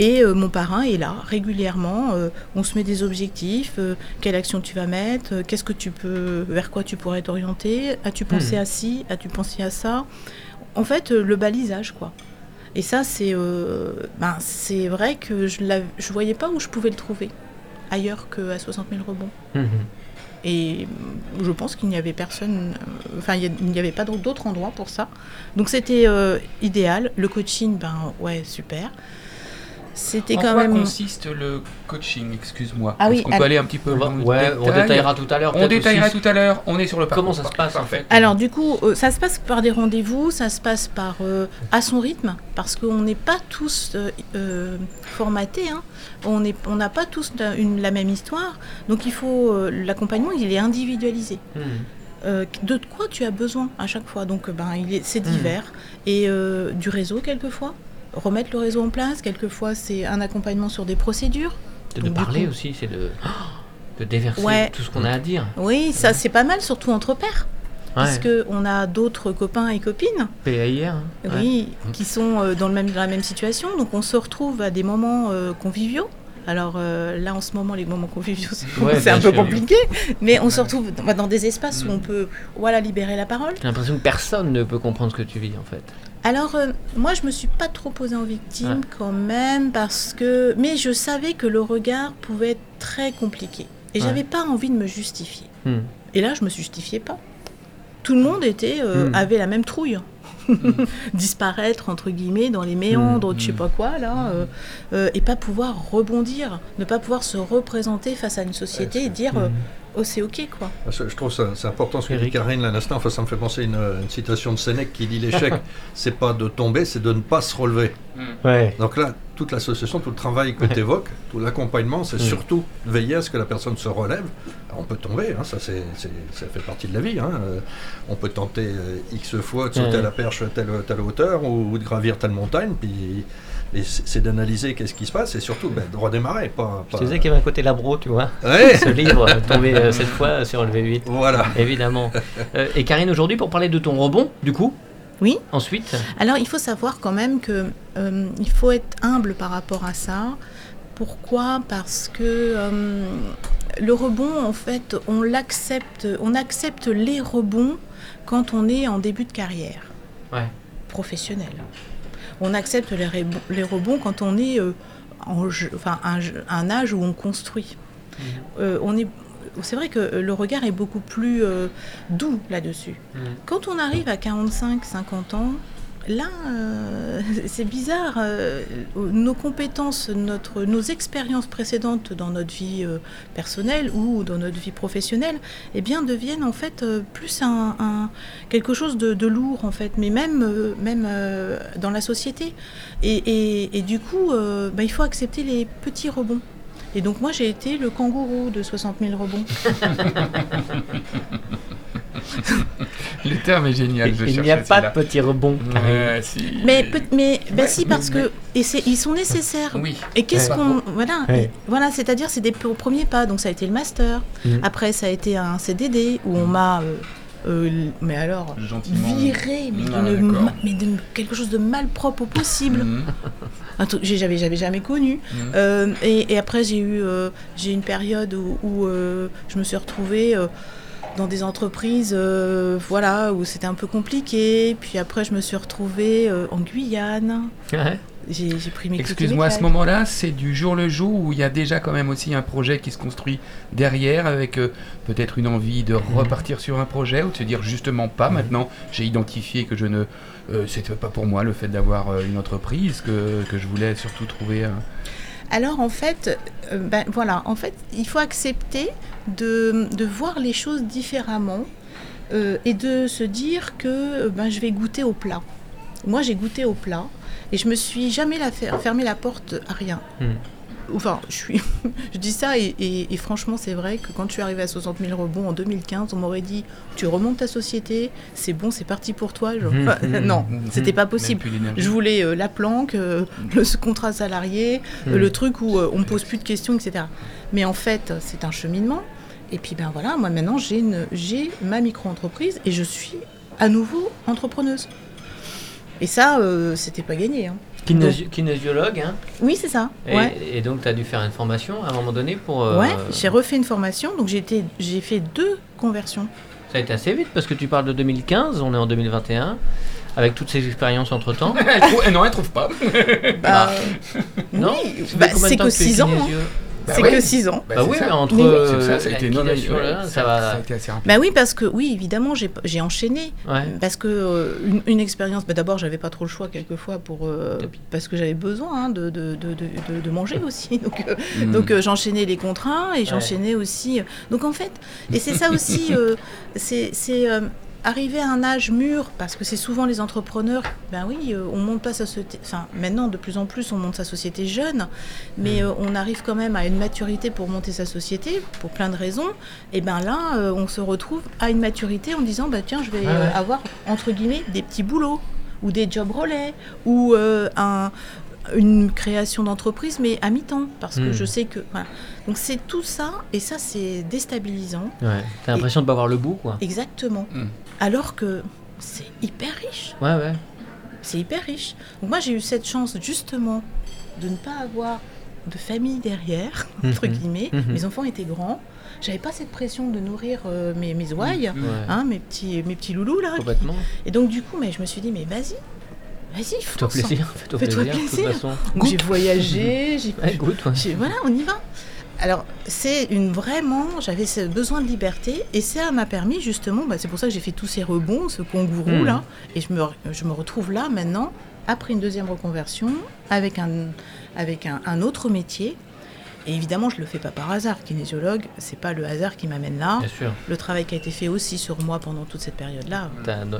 Et euh, mon parrain est là régulièrement. euh, on se met des objectifs. euh, quelle action tu vas mettre Qu'est-ce que tu peux, vers quoi tu pourrais t'orienter As-tu pensé Mm. à ci As-tu pensé à ça? En fait, le balisage quoi. Et ça, c'est, ben, c'est vrai que je ne voyais pas où je pouvais le trouver ailleurs qu'à 60 000 rebonds. Mhm. Et je pense qu'il n'y avait personne, euh, enfin il n'y avait pas d'autre- d'autre endroit pour ça. Donc c'était euh, idéal. Le coaching, ben ouais, super. C'était En quand quoi même. consiste le coaching Excuse-moi. Ah oui, alors- peut aller un petit peu On va- dans le ouais, on détail détaillera tout à l'heure. On détaillera aussi tout à l'heure. On est sur le parcours. Comment ça se passe, en Parfait. fait Alors du coup, euh, ça se passe par des rendez-vous, ça se passe par euh, à son rythme, parce qu'on n'est pas tous euh, formatés. hein. On n'est- on n'a pas tous la, une- la même histoire. Donc il faut euh, l'accompagnement, il est individualisé. Euh, de quoi tu as besoin à chaque fois? Donc, ben, il est, c'est divers. Et euh, du réseau, quelquefois? Remettre le réseau en place. Quelquefois, c'est un accompagnement sur des procédures. De, Donc, parler coup- aussi, c'est de, de déverser Ouais. tout ce qu'on a à dire. Oui, ça, c'est pas mal, surtout entre pairs. Ouais. Puisque on a d'autres copains et copines, PAIR. hein. Ouais. oui, qui sont euh, dans, le même, dans la même situation. Donc, on se retrouve à des moments euh, conviviaux. Alors euh, là, en ce moment, les moments conviviaux, c'est Ouais, c'est un peu compliqué. Mais on se retrouve dans, dans des espaces où on peut voilà, libérer la parole. J'ai l'impression que personne ne peut comprendre ce que tu vis, en fait. Alors, euh, moi, je me suis pas trop posée en victime quand même, parce que. Mais je savais que le regard pouvait être très compliqué. Et Ouais. j'avais pas envie de me justifier. Hmm. Et là, je me justifiais pas. Tout le monde était, euh, Hmm. avait la même trouille. Disparaître, entre guillemets, dans les méandres, Hmm, de je sais hmm. pas quoi, là, euh, euh, et pas pouvoir rebondir, ne pas pouvoir se représenter face à une société et dire, Hmm. euh, oh, c'est ok, quoi. Que Je trouve ça c'est important ce que dit. Karine là, l'instant. Enfin, ça me fait penser à une, une citation de Sénèque qui dit l'échec, c'est pas de tomber, c'est de ne pas se relever. Ouais. Donc là, toute l'association, tout le travail que tu évoques, tout l'accompagnement, c'est Mm. surtout veiller à ce que la personne se relève. Alors, on peut tomber, hein, ça, c'est, ça fait partie de la vie. hein. Euh, On peut tenter euh, X fois de sauter Ouais. à la perche à telle, telle hauteur ou, ou de gravir telle montagne. Puis, et c'est, d'analyser qu'est-ce qui se passe et surtout ben, de redémarrer. Pas, Je pas... te disais qu'il y avait un côté labro, tu vois. Ouais, Ce livre, tombé euh, cette fois sur le V8. voilà. Évidemment. Euh, et Karine, aujourd'hui, pour parler de ton rebond, du coup, Oui. ensuite, Alors, il faut savoir quand même que euh, il faut être humble par rapport à ça. Pourquoi? Parce que euh, le rebond, en fait, on l'accepte, on accepte les rebonds quand on est en début de carrière ouais. professionnelle. On accepte les, rebonds- les rebonds quand on est euh, en enfin, un, âge où on construit. Euh, on est c'est vrai que le regard est beaucoup plus euh, doux là-dessus. Mm. Quand on arrive à 45, 50 ans, là, euh, c'est bizarre. euh, nos compétences, nos expériences précédentes dans notre vie euh, personnelle ou dans notre vie professionnelle, eh bien, deviennent en fait euh, plus un, quelque chose de, lourd en fait, mais même, euh, euh, dans la société. Et, du coup, euh, bah, il faut accepter les petits rebonds. Et donc moi j'ai été le kangourou de 60 000 rebonds. Le terme est génial. je Il n'y a pas de celui-là. petit rebond. Ouais, si. Mais, mais bah Ouais, si parce mais- que et c'est ils sont nécessaires. Oui. Et qu'est-ce Ouais. qu'on voilà Ouais. et voilà c'est-à-dire c'est des premiers pas donc ça a été le master Mhm. après ça a été un CDD où on m'a euh, euh, mais alors Gentiment. viré mais, Ah, d'une d'accord. ma- mais de quelque chose de malpropre au possible Mhm. un truc que j'avais j'avais jamais connu Mhm. Euh, et, et après, j'ai eu euh, j'ai eu une période où, où, euh, je me suis retrouvée euh, dans des entreprises euh, voilà, où c'était un peu compliqué. Puis après, je me suis retrouvée euh, en Guyane. Ouais. J'ai pris mes Excuse-moi, à ce moment-là, c'est du jour le jour où il y a déjà quand même aussi un projet qui se construit derrière avec euh, peut-être une envie de repartir sur un projet ou de se dire justement pas maintenant, j'ai identifié que je ne. euh, C'était pas pour moi le fait d'avoir euh, une entreprise, que, que je voulais surtout trouver. un- Alors en fait, euh, ben, voilà, en fait, il faut accepter de, de voir les choses différemment euh, et de se dire que ben, je vais goûter au plat. Moi, j'ai goûté au plat et je me suis jamais la fer- fermé la porte à rien. Hmm. Enfin, je, suis je dis ça et, et- et franchement, c'est vrai que quand je suis arrivée à 60 000 rebonds en 2015, on m'aurait dit tu remontes ta société, c'est bon, c'est parti pour toi. Mhm, mhm, non, c'était pas possible. Je voulais euh, la planque, euh, le contrat salarié, euh, Hmm. le truc où on me pose plus de questions, etc. Mais en fait, c'est un cheminement. Et puis ben voilà, moi maintenant j'ai ma micro-entreprise et je suis à nouveau entrepreneuse. Et ça, euh, c'était pas gagné. hein. Kinésio- kinésiologue, hein. Oui, c'est ça. Et, ouais. et donc, tu as dû faire une formation à un moment donné pour. euh, Ouais, j'ai refait une formation, donc j'ai été- j'ai fait deux conversions. Ça a été assez vite parce que tu parles de 2015, on est en 2021, avec toutes ces expériences entre temps. Elle trouve- non, elle trouve pas. Bah, oui, non bah, c'est que 6 ans. hein. Bah c'est que 6 ans. Bah, Bah oui, ça. mais entre. Euh, C'est ça, ça a été ça va. a été assez rapide. Bah oui, parce que oui, évidemment, j'ai j'ai enchaîné. Ouais. Parce que euh, une, une expérience, bah d'abord, j'avais pas trop le choix quelquefois pour euh, parce que j'avais besoin hein, de, de, de, de- de- de manger aussi. Donc, euh, Mm. donc euh, j'enchaînais les contrats et j'enchaînais aussi. euh, donc en fait, et c'est ça aussi, euh, c'est arriver à un âge mûr parce que c'est souvent les entrepreneurs. Ben oui, euh, on monte pas sa société. Enfin, maintenant de plus en plus, on monte sa société jeune, mais euh, on arrive quand même à une maturité pour monter sa société pour plein de raisons. Et ben là, euh, on se retrouve à une maturité en disant bah tiens, je vais ouais. avoir entre guillemets des petits boulots ou des jobs relais ou euh, un une création d'entreprise mais à mi-temps parce que Hmm. je sais que voilà. donc c'est tout ça et ça c'est déstabilisant Ouais. T'as l'impression de pas voir le bout, quoi. exactement Hmm. Alors que c'est hyper riche Ouais, ouais. c'est hyper riche donc moi j'ai eu cette chance justement de ne pas avoir de famille derrière entre Mhm. guillemets Mhm. mes enfants étaient grands j'avais pas cette pression de nourrir euh, mes, mes ouailles Ouais. hein, mes petits mes petits loulous là qui- Complètement. et donc du coup mais je me suis dit mais vas-y vas-y Fais-toi fonce. plaisir, fais-toi Fais-toi plaisir, de toute plaisir. façon. J'ai voyagé j'ai Ouais, ouais. voilà, on y va. Alors, c'est une vraiment, j'avais ce besoin de liberté et ça m'a permis justement, bah, c'est pour ça que j'ai fait tous ces rebonds, ce kangourou Hmm. là, et je me, je me retrouve là maintenant, après une deuxième reconversion, avec un, avec un, un autre métier. Et évidemment, je le fais pas par hasard. Kinésiologue, c'est pas le hasard qui m'amène là. Bien sûr. Le travail qui a été fait aussi sur moi pendant toute cette période-là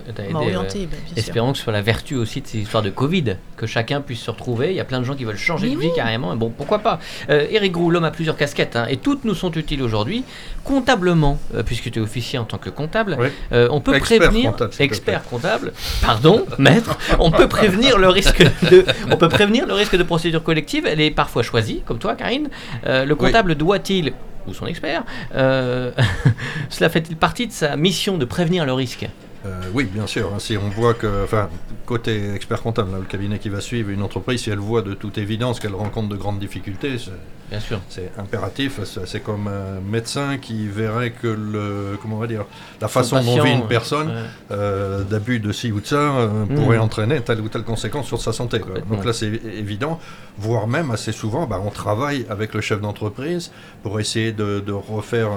aidé. m'a orienté, bah. Espérons que ce soit la vertu aussi de ces histoires de Covid, que chacun puisse se retrouver. Il y a plein de gens qui veulent changer Mais de vie oui. carrément. Et bon, pourquoi pas? Euh, Eric Grou, l'homme a plusieurs casquettes, hein, et toutes nous sont utiles aujourd'hui. Comptablement, euh, puisque tu es officier en tant que comptable, Oui. euh, on peut Expert prévenir. comptable, expert comptable, pardon, maître. On peut prévenir le risque de. On peut prévenir le risque de procédure collective. Elle est parfois choisie, comme toi, Karine. Euh, le comptable doit-il ou son expert, euh, cela fait-il partie de sa mission de prévenir le risque? Euh, oui, bien sûr. hein, si on voit que, enfin, côté expert comptable, là, le cabinet qui va suivre une entreprise, si elle voit de toute évidence qu'elle rencontre de grandes difficultés, c'est- Bien sûr. c'est impératif. C'est comme un médecin qui verrait que le, comment on va dire, la façon dont vit une personne Ouais. euh, d'abus de ci ou de ça euh, Mm. pourrait entraîner telle ou telle conséquence sur sa santé. quoi. Donc là, c'est évident, voire même assez souvent, bah, on travaille avec le chef d'entreprise pour essayer de, de refaire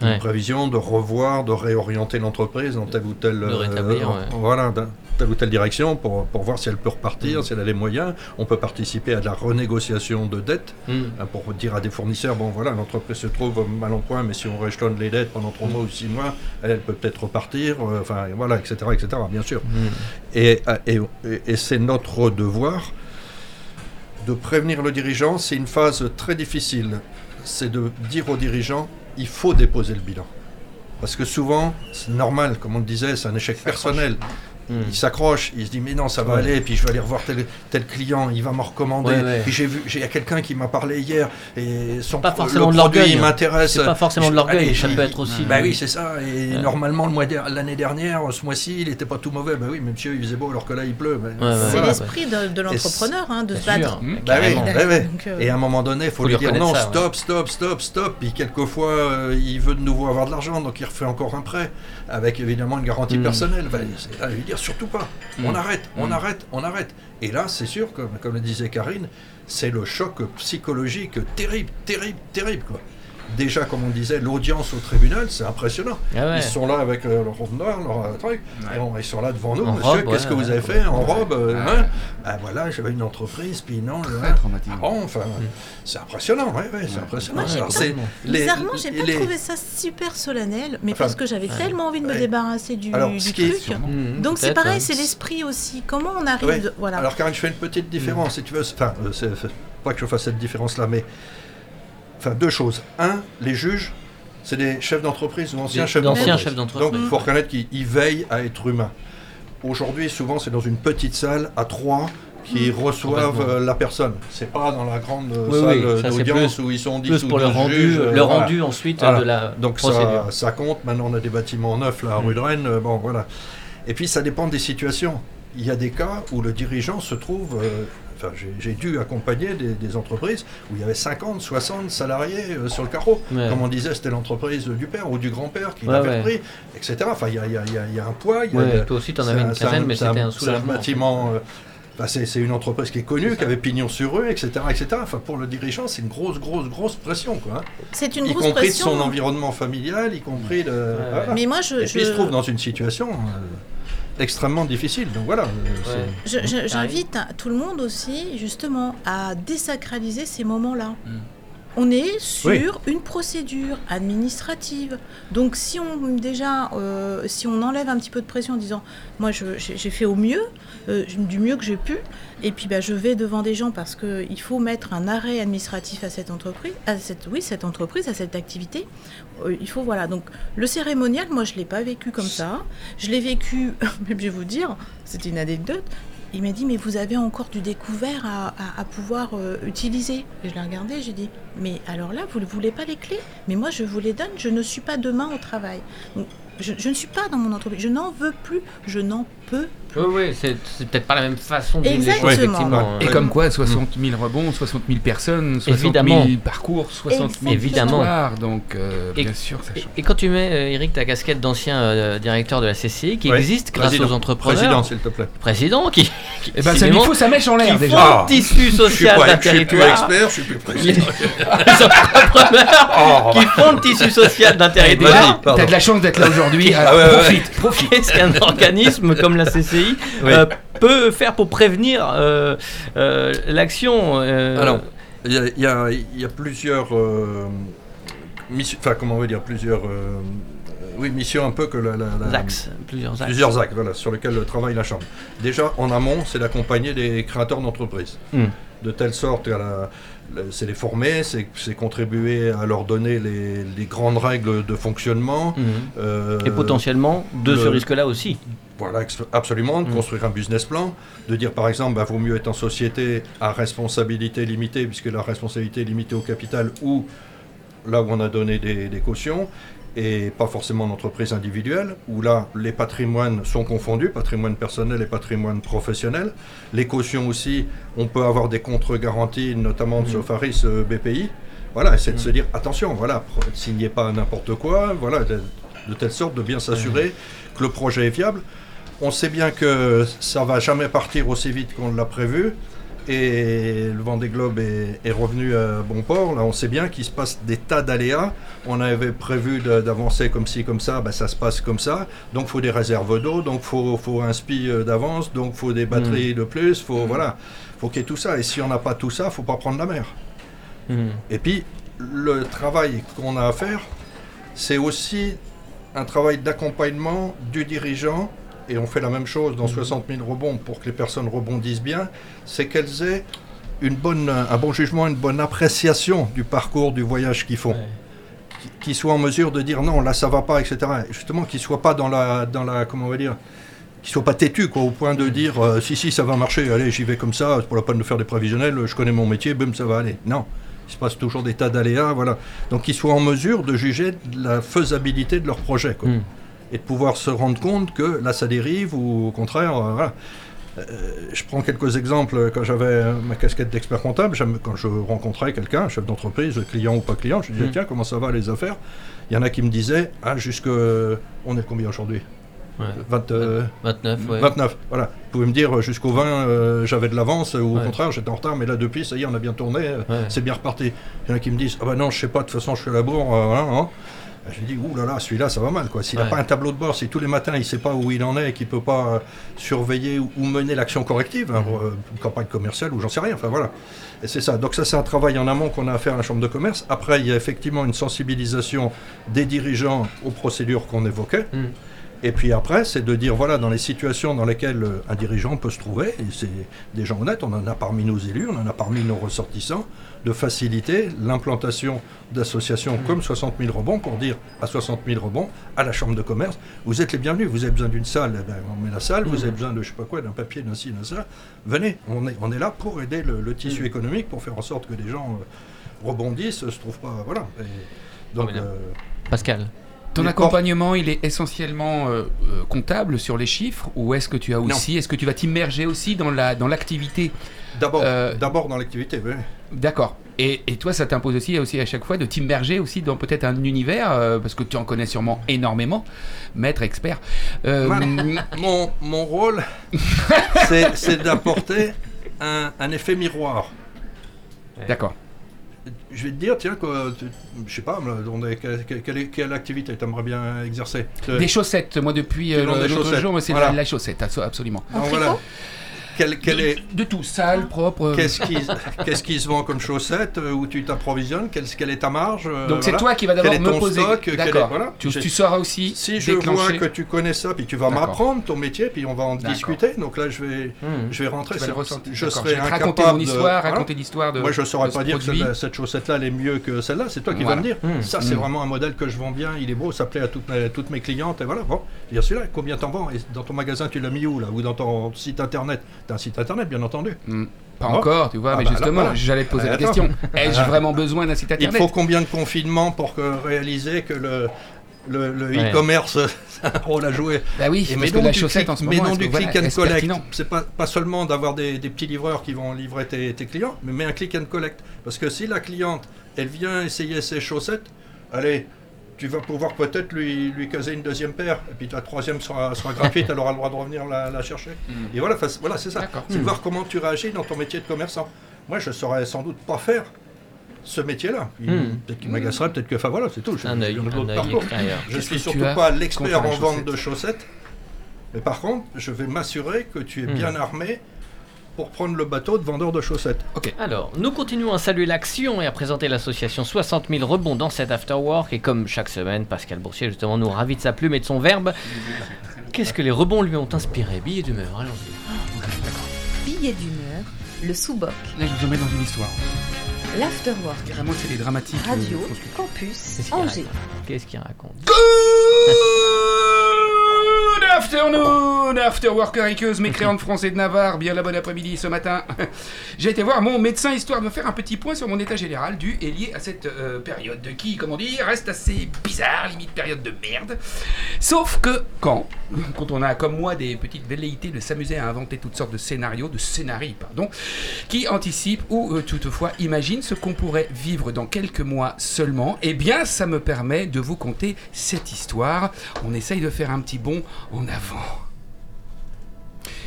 une Ouais. prévision, de revoir, de réorienter l'entreprise dans telle ou telle, De rétablir, ouais. voilà, telle ou telle direction pour, pour voir si elle peut repartir, Mm. si elle a les moyens. On peut participer à de la renégociation de dettes Mm. hein, pour dire à des fournisseurs, bon voilà, l'entreprise se trouve mal en point, mais si on réchelonne les dettes pendant trois mois ou six mois, elle, elle peut peut-être repartir, euh, enfin voilà, etc., etc., bien sûr. Mm. Euh, et- et c'est notre devoir de prévenir le dirigeant. C'est une phase très difficile. C'est de dire au dirigeant, il faut déposer le bilan. Parce que souvent, c'est normal, comme on le disait, c'est un échec personnel. Il s'accroche, il se dit mais non ça va Ouais. aller, puis je vais aller revoir tel, tel client, il va me recommander. Ouais, ouais. Puis j'ai vu, j'ai il y a quelqu'un qui m'a parlé hier et son Pas forcément le de produit l'orgueil, il hein. m'intéresse. C'est pas forcément de l'orgueil, ça peut être aussi. Bah oui c'est ça. Et Ouais. normalement le mois der- l'année dernière, ce mois-ci, il était pas tout mauvais. Bah oui, mais monsieur il faisait beau alors que là il pleut. Bah. C'est voilà. l'esprit de, de l'entrepreneur, hein, de se battre. Mmh. Bah oui, bah. Donc, euh, Et à un moment donné, il faut, Faut lui lui dire non, ça, ouais. stop, stop, stop, stop. Puis quelquefois, euh, il veut de nouveau avoir de l'argent, donc il refait encore un prêt, avec évidemment une garantie Mm. personnelle. Dire surtout pas. Mm. On arrête, on Mm. arrête, on arrête. Et là, c'est sûr, comme, comme le disait Karine, c'est le choc psychologique terrible, terrible, terrible. Quoi. Déjà, comme on disait, l'audience au tribunal, c'est impressionnant. Ah ouais. Ils sont là avec euh, leur robe noire, leur euh, truc. Ouais. Et on- ils sont là devant nous. En Monsieur, robe, qu'est-ce ouais, que vous ouais. avez fait en robe euh, hein Ah voilà, j'avais une entreprise, puis non. Très hein. traumatisant. Ah bon, enfin, c'est impressionnant, ouais, ouais, c'est impressionnant. C'est les- Bizarrement, j'ai pas les- trouvé ça super solennel, mais Enfin, parce que j'avais tellement envie de me débarrasser du, Alors, du ce qui est- truc. Sûrement. Mm, Donc c'est pareil, c'est l'esprit aussi. Comment on arrive Ouais. de- voilà. Alors, Karine, je fais une petite différence, si tu veux. Enfin, euh, pas que je fasse cette différence-là, mais. Enfin, deux choses. Un, les juges, c'est des chefs d'entreprise ou anciens Des- chefs d'entreprise. Donc, il faut reconnaître qu'ils ils veillent à être humains. Aujourd'hui, souvent, c'est dans une petite salle à trois qui reçoivent Complètement. euh, la personne. C'est pas dans la grande euh, Oui, salle oui, euh, d'audience où ils sont 10 Plus ou pour le 12 rendu, juges, le voilà. rendu ensuite Voilà. de la Donc procédure. ça, ça compte. Maintenant, on a des bâtiments neufs là, à Mm. rue de Rennes. euh, Bon, voilà. Et puis, ça dépend des situations. Il y a des cas où le dirigeant se trouve. euh, Enfin, j'ai- dû accompagner des, des entreprises où il y avait 50, 60 salariés euh, sur le carreau. Ouais. Comme on disait, c'était l'entreprise du père ou du grand-père qui Ouais, l'avait ouais. pris, etc. Enfin, il y a, y a- y a- y a un poids. y a- Ouais, toi aussi, t'en c'est avais un- une quinzaine, un- mais un- c'était un C'est un soulagement. bâtiment. euh, c'est c'est une entreprise qui est connue, qui avait pignon sur rue, etc., etc. Enfin, pour le dirigeant, c'est une grosse, grosse, grosse pression, quoi. hein C'est une y grosse compris pression. de son environnement familial, y compris de. voilà. Mais moi, je, Et puis il se trouve dans une situation euh, extrêmement difficile. Donc voilà. euh, c'est- je- je- j'invite tout le monde aussi, justement, à désacraliser ces moments-là. Mm. On est sur une procédure administrative. Donc si on déjà, euh, si on enlève un petit peu de pression en disant, moi je- j'ai j'ai fait au mieux, euh, du mieux que j'ai pu, et puis bah, je vais devant des gens parce qu'il faut mettre un arrêt administratif à cette entreprise, à cette, oui, cette entreprise, à cette activité. Euh, il faut voilà. Donc le cérémonial, moi je l'ai pas vécu comme ça. Je l'ai vécu, je vais vous dire, c'était une anecdote. Il m'a dit mais vous avez encore du découvert à, pouvoir euh, utiliser. Et je l'ai regardé, j'ai dit mais alors là vous ne voulez pas les clés? Mais moi je vous les donne. Je ne suis pas demain au travail. Je, je ne suis pas dans mon entreprise. Je n'en veux plus. Je n'en Oui, oui, c'est c'est peut-être pas la même façon de vivre les choses, Exactement. effectivement. Et comme quoi, 60 000 rebonds, 60 000 personnes, 60 Évidemment. 000 parcours, 60 000 Évidemment. histoires. Donc, euh, Et- bien sûr, ça Et, change. et quand tu mets, euh, Eric, ta casquette d'ancien euh, directeur de la CCI, qui Ouais. existe grâce Président. aux entrepreneurs, Président, s'il te plaît. président, qui, qui Eh ben, ça lui faut sa mèche en l'air déjà. font Ah. le tissu social d'un je suis plus territoire, expert, je suis plus président. les entrepreneurs qui font le tissu social d'un territoire. T'as de la chance d'être là aujourd'hui. Ah profite, profite. Qu'est-ce qu'un organisme comme la CCI Oui. euh, peut faire pour prévenir euh, euh, l'action Alors, il y a, y y plusieurs missions, enfin comment on va dire, plusieurs oui, missions un peu que la, la- la- axes, plusieurs axes. Plusieurs axes, voilà, sur lesquels travaille la Chambre. Déjà, en amont, c'est d'accompagner les créateurs d'entreprises. Hmm. De telle sorte qu'à la- c'est les former, c'est contribuer à leur donner les, les grandes règles de fonctionnement. Mhm. euh, Et potentiellement de le- ce risque-là aussi. Voilà, absolument, de Mm. construire un business plan, de dire par exemple, bah, vaut mieux être en société à responsabilité limitée, puisque la responsabilité est limitée au capital, ou là où on a donné des, des cautions, et pas forcément d'entreprise individuelle, où là, les patrimoines sont confondus, patrimoine personnel et patrimoine professionnel. Les cautions aussi, on peut avoir des contre-garanties, notamment de Mhm. Sofaris euh, BPI. Voilà, c'est de Mhm. se dire, attention, voilà, signez pas n'importe quoi, voilà, de, de telle sorte de bien s'assurer que le projet est viable. On sait bien que ça va jamais partir aussi vite qu'on l'a prévu. Et le Vendée Globe est, est revenu à bon port. Là, on sait bien qu'il se passe des tas d'aléas. On avait prévu d'avancer comme ci, comme ça. Ben, ça se passe comme ça. Donc, il faut des réserves d'eau. Donc, il faut, faut un spi euh, d'avance. Donc, il faut des batteries de plus. Faut, voilà. faut qu'il y ait tout ça. Et si on n'a pas tout ça, il faut pas prendre la mer. Mhm. Et puis, le travail qu'on a à faire, c'est aussi un travail d'accompagnement du dirigeant. Et on fait la même chose dans 60 000 rebonds pour que les personnes rebondissent bien. C'est qu'elles aient une bonne, un bon jugement, une bonne appréciation du parcours, du voyage qu'ils font. Ouais. Qu'ils soient en mesure de dire non, là ça va pas, etc. Et justement, qu'ils soient pas dans la, dans la, comment on va dire, qu'ils soient pas têtus, quoi, au point de dire euh, si, si, ça va marcher, allez, j'y vais comme ça, c'est pour la peine de faire des prévisionnels, je connais mon métier, boum, ça va aller. Non. Il se passe toujours des tas d'aléas, voilà. Donc qu'ils soient en mesure de juger de la faisabilité de leur projet, quoi. Mhm. Et de pouvoir se rendre compte que là ça dérive ou au contraire, euh, voilà. Euh, je prends quelques exemples. Quand j'avais euh, ma casquette d'expert comptable, quand je rencontrais quelqu'un, chef d'entreprise, client ou pas client, je disais Mhm. tiens comment ça va les affaires? Il y en a qui me disaient ah jusque on est combien aujourd'hui? Ouais. 20, euh, 29, ouais. 29. Voilà. Vous pouvez me dire jusqu'au 20 euh, j'avais de l'avance ou au Ouais. contraire j'étais en retard, mais là depuis ça y est on a bien tourné, c'est bien reparti. Il y en a qui me disent ah bah non je sais pas de toute façon je suis à la bourre. voilà, hein. Ah, Je lui dis, ouh là là, celui-là, ça va mal. quoi. S'il n'a Ouais. pas un tableau de bord, si tous les matins, il ne sait pas où il en est et qu'il ne peut pas euh, surveiller ou, mener l'action corrective, hein, Mhm. euh, une campagne commerciale ou j'en sais rien, enfin voilà. Et c'est ça. Donc ça, c'est un travail en amont qu'on a à faire à la Chambre de commerce. Après, il y a effectivement une sensibilisation des dirigeants aux procédures qu'on évoquait. Mhm. Et puis après, c'est de dire, voilà, dans les situations dans lesquelles euh, un dirigeant peut se trouver, et c'est des gens honnêtes, on en a parmi nos élus, on en a parmi nos ressortissants, de faciliter l'implantation d'associations comme 60 000 rebonds pour dire à 60 000 rebonds, à la Chambre de commerce, vous êtes les bienvenus, vous avez besoin d'une salle, eh ben, on met la salle, vous avez besoin de je sais pas quoi, d'un papier, d'un ci, d'un ça, venez, on est, on est là pour aider le, le tissu économique, pour faire en sorte que les gens euh, rebondissent, se trouvent pas, voilà. Et donc, euh, Pascal. Ton accompagnement, il est essentiellement euh, euh, comptable sur les chiffres ou est-ce que tu as aussi, est-ce que tu vas t'immerger aussi dans la dans l'activité? D'abord, Euh, d'abord dans l'activité, oui. D'accord. Et, et toi, ça t'impose aussi, aussi à chaque fois de t'immerger aussi dans peut-être un univers euh, parce que tu en connais sûrement énormément, maître, expert. Euh, Mon, mon rôle, c'est c'est d'apporter un, un effet miroir. D'accord. Je vais te dire, tiens, que, tu- je sais pas, là, on est- quelle, quelle- quelle activité tu aimerais bien exercer Des chaussettes, moi depuis euh, l'autre jour, c'est Voilà. la, la chaussette, abso- absolument. En tricot voilà. Quel, quel est, De, tout, sale, propre. qu'est-ce, qui, qu'est-ce qui se vend comme chaussette euh, Où tu t'approvisionnes? Quelle, quelle est ta marge euh, Donc c'est voilà. toi qui vas d'abord me poser. D'accord. voilà. tu, sauras aussi Si je vois que tu connais ça, puis tu vas m'apprendre ton métier, puis on va en discuter. Donc là, je vais, Mhm. je vais rentrer. Tu vas le. Je serai vais te raconter incapable mon histoire, raconter l'histoire de. Moi, je ne saurais pas dire produit. que cette chaussette-là, elle est mieux que celle-là. C'est toi qui vas me dire. Mmh. Ça, c'est Mmh. vraiment un modèle que je vends bien. Il est beau. Ça plaît à toutes mes, clientes. Et voilà. Bon, je veux dire celui-là, combien t'en vends? Et dans ton magasin, tu l'as mis où là? Ou dans ton site internet? T'as un site internet, bien entendu. Hmm, Pas Oh. encore, tu vois, Ah mais bah justement, voilà. j'allais te poser la question. Ai-je vraiment besoin d'un site Il internet faut combien de confinements pour que, réaliser que le, le, le Ouais. e-commerce a un rôle à jouer Bah oui, Et mais non la du chaussette click, en ce mais moment, non est-ce du que, voilà, click and collect. C'est pas, pas seulement d'avoir des, des petits livreurs qui vont livrer tes, tes clients, mais, mais un click and collect. Parce que si la cliente, elle vient essayer ses chaussettes, allez, tu vas pouvoir peut-être lui, lui caser une deuxième paire, et puis la troisième sera, sera gratuite, elle aura le droit de revenir la, la chercher. Et voilà, voilà c'est ça. C'est Mm. voir comment tu réagis dans ton métier de commerçant. Moi, je saurais sans doute pas faire ce métier-là. Mm. Peut-être qu'il m'agacerait, peut-être que... Enfin voilà, c'est tout. Je- Un œil, il y en a un d'autres œil partout. extérieur. Je Qu'est-ce suis surtout as pas l'expert en vente de chaussettes? Mais par contre, je vais m'assurer que tu es bien armé pour prendre le bateau de vendeur de chaussettes. Alors, nous continuons à saluer l'action et à présenter l'association 60 000 rebonds dans cet afterwork. Et comme chaque semaine, Pascal Boursier, justement, nous ravit de sa plume et de son verbe. Qu'est-ce que les rebonds lui ont inspiré? Billet d'humeur, allons-y. Billet d'humeur, le sous-boc, Là, je vous emmène dans une histoire. l'afterwork, Vraiment, c'est les dramatiques. radio, euh, se- campus, Qu'est-ce qu'il Angers. Qu'est-ce qu'il raconte? Good afternoon, after worker équeuse, mécréante français de Navarre, bien la bonne après-midi ce matin. J'ai été voir mon médecin histoire de me faire un petit point sur mon état général dû et lié à cette euh, période de qui, comment dire, reste assez bizarre, limite période de merde. Sauf que quand, quand on a comme moi des petites velléités de s'amuser à inventer toutes sortes de scénarios, de scénarii, pardon, qui anticipent ou euh, toutefois imaginent ce qu'on pourrait vivre dans quelques mois seulement, eh bien ça me permet de vous conter cette histoire. On essaye de faire un petit bond en avant.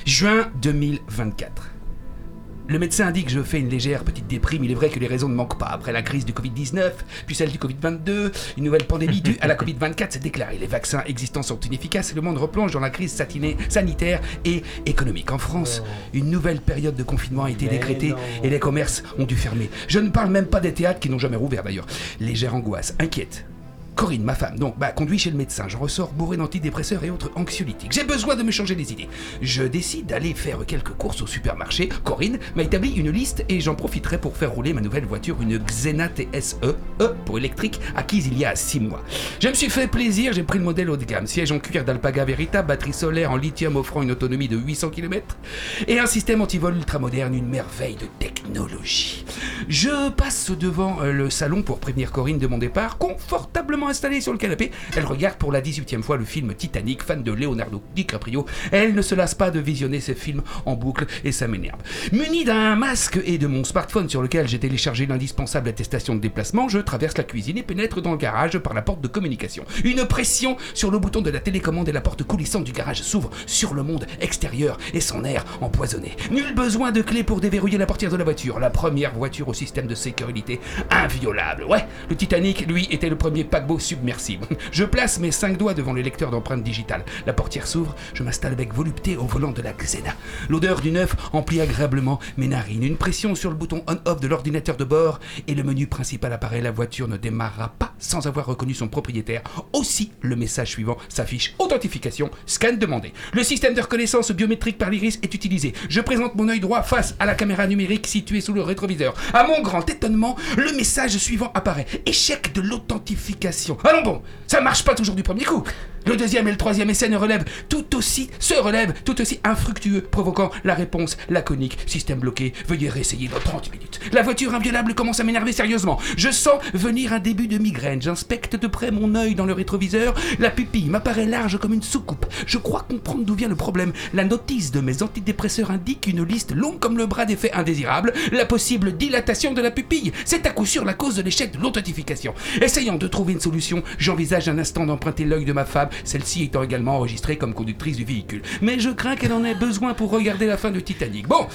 Juin 2024. Le médecin indique que je fais une légère petite déprime. Il est vrai que les raisons ne manquent pas. Après la crise du Covid-19, puis celle du Covid-22, une nouvelle pandémie due à la Covid-24 s'est déclarée. Les vaccins existants sont inefficaces et le monde replonge dans la crise satinée, sanitaire et économique. En France, une nouvelle période de confinement a été décrétée et les commerces ont dû fermer. Je ne parle même pas des théâtres qui n'ont jamais rouvert d'ailleurs. Légère angoisse, inquiète. Corinne, ma femme, donc, bah, conduit chez le médecin. J'en ressors bourré d'antidépresseurs et autres anxiolytiques. J'ai besoin de me changer les idées. Je décide d'aller faire quelques courses au supermarché. Corinne m'a établi une liste et j'en profiterai pour faire rouler ma nouvelle voiture, une Xena TSE, E pour électrique, acquise il y a 6 mois. Je me suis fait plaisir, j'ai pris le modèle haut de gamme. Siège en cuir d'alpaga véritable, batterie solaire en lithium offrant une autonomie de 800 km et un système antivol ultra moderne, une merveille de technologie. Je passe devant euh, le salon pour prévenir Corinne de mon départ, confortablement installée sur le canapé. Elle regarde pour la 18e fois le film Titanic, fan de Leonardo DiCaprio. Elle ne se lasse pas de visionner ces films en boucle et ça m'énerve. Muni d'un masque et de mon smartphone sur lequel j'ai téléchargé l'indispensable attestation de déplacement, je traverse la cuisine et pénètre dans le garage par la porte de communication. Une pression sur le bouton de la télécommande et la porte coulissante du garage s'ouvre sur le monde extérieur et son air empoisonné. Nul besoin de clé pour déverrouiller la portière de la voiture. La première voiture au système de sécurité inviolable. Ouais, le Titanic, lui, était le premier paquebot submersible. Je place mes cinq doigts devant le lecteur d'empreintes digitales. La portière s'ouvre, je m'installe avec volupté au volant de la Xena. L'odeur du neuf emplit agréablement mes narines. Une pression sur le bouton on-off de l'ordinateur de bord et le menu principal apparaît. La voiture ne démarrera pas sans avoir reconnu son propriétaire. Aussi, le message suivant s'affiche. Authentification, scan demandé. Le système de reconnaissance biométrique par l'iris est utilisé. Je présente mon œil droit face à la caméra numérique située sous le rétroviseur. À mon grand étonnement, le message suivant apparaît. Échec de l'authentification. Allons bon, ça marche pas toujours du premier coup. Le deuxième et le troisième essai ne relèvent tout aussi, se relèvent tout aussi infructueux, provoquant la réponse laconique. Système bloqué, veuillez réessayer dans 30 minutes. La voiture inviolable commence à m'énerver sérieusement. Je sens venir un début de migraine. J'inspecte de près mon œil dans le rétroviseur. La pupille m'apparaît large comme une soucoupe. Je crois comprendre d'où vient le problème. La notice de mes antidépresseurs indique une liste longue comme le bras d'effets indésirables. La possible dilatation de la pupille. C'est à coup sûr la cause de l'échec de l'authentification. Essayant de trouver une solution, j'envisage un instant d'emprunter l'œil de ma femme, celle-ci étant également enregistrée comme conductrice du véhicule. Mais je crains qu'elle en ait besoin pour regarder la fin de Titanic. Bon,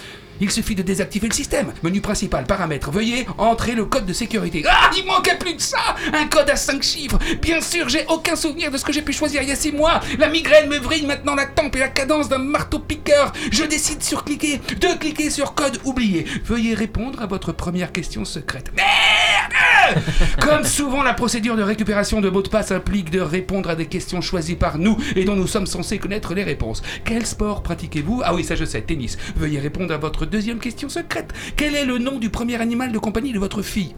il suffit de désactiver le système. Menu principal, paramètres. Veuillez entrer le code de sécurité. Ah, il manquait plus que ça Un code à 5 chiffres. Bien sûr, j'ai aucun souvenir de ce que j'ai pu choisir il y a 6 mois. La migraine me vrille maintenant la tempe et la cadence d'un marteau-piqueur. Je décide sur cliquer, de cliquer sur code oublié. Veuillez répondre à votre première question secrète. Merde Comme souvent, la procédure de récupération de mots de passe implique de répondre à des questions choisies par nous et dont nous sommes censés connaître les réponses. Quel sport pratiquez-vous? Ah oui, ça je sais, tennis. Veuillez répondre à votre deuxième question secrète. Quel est le nom du premier animal de compagnie de votre fille?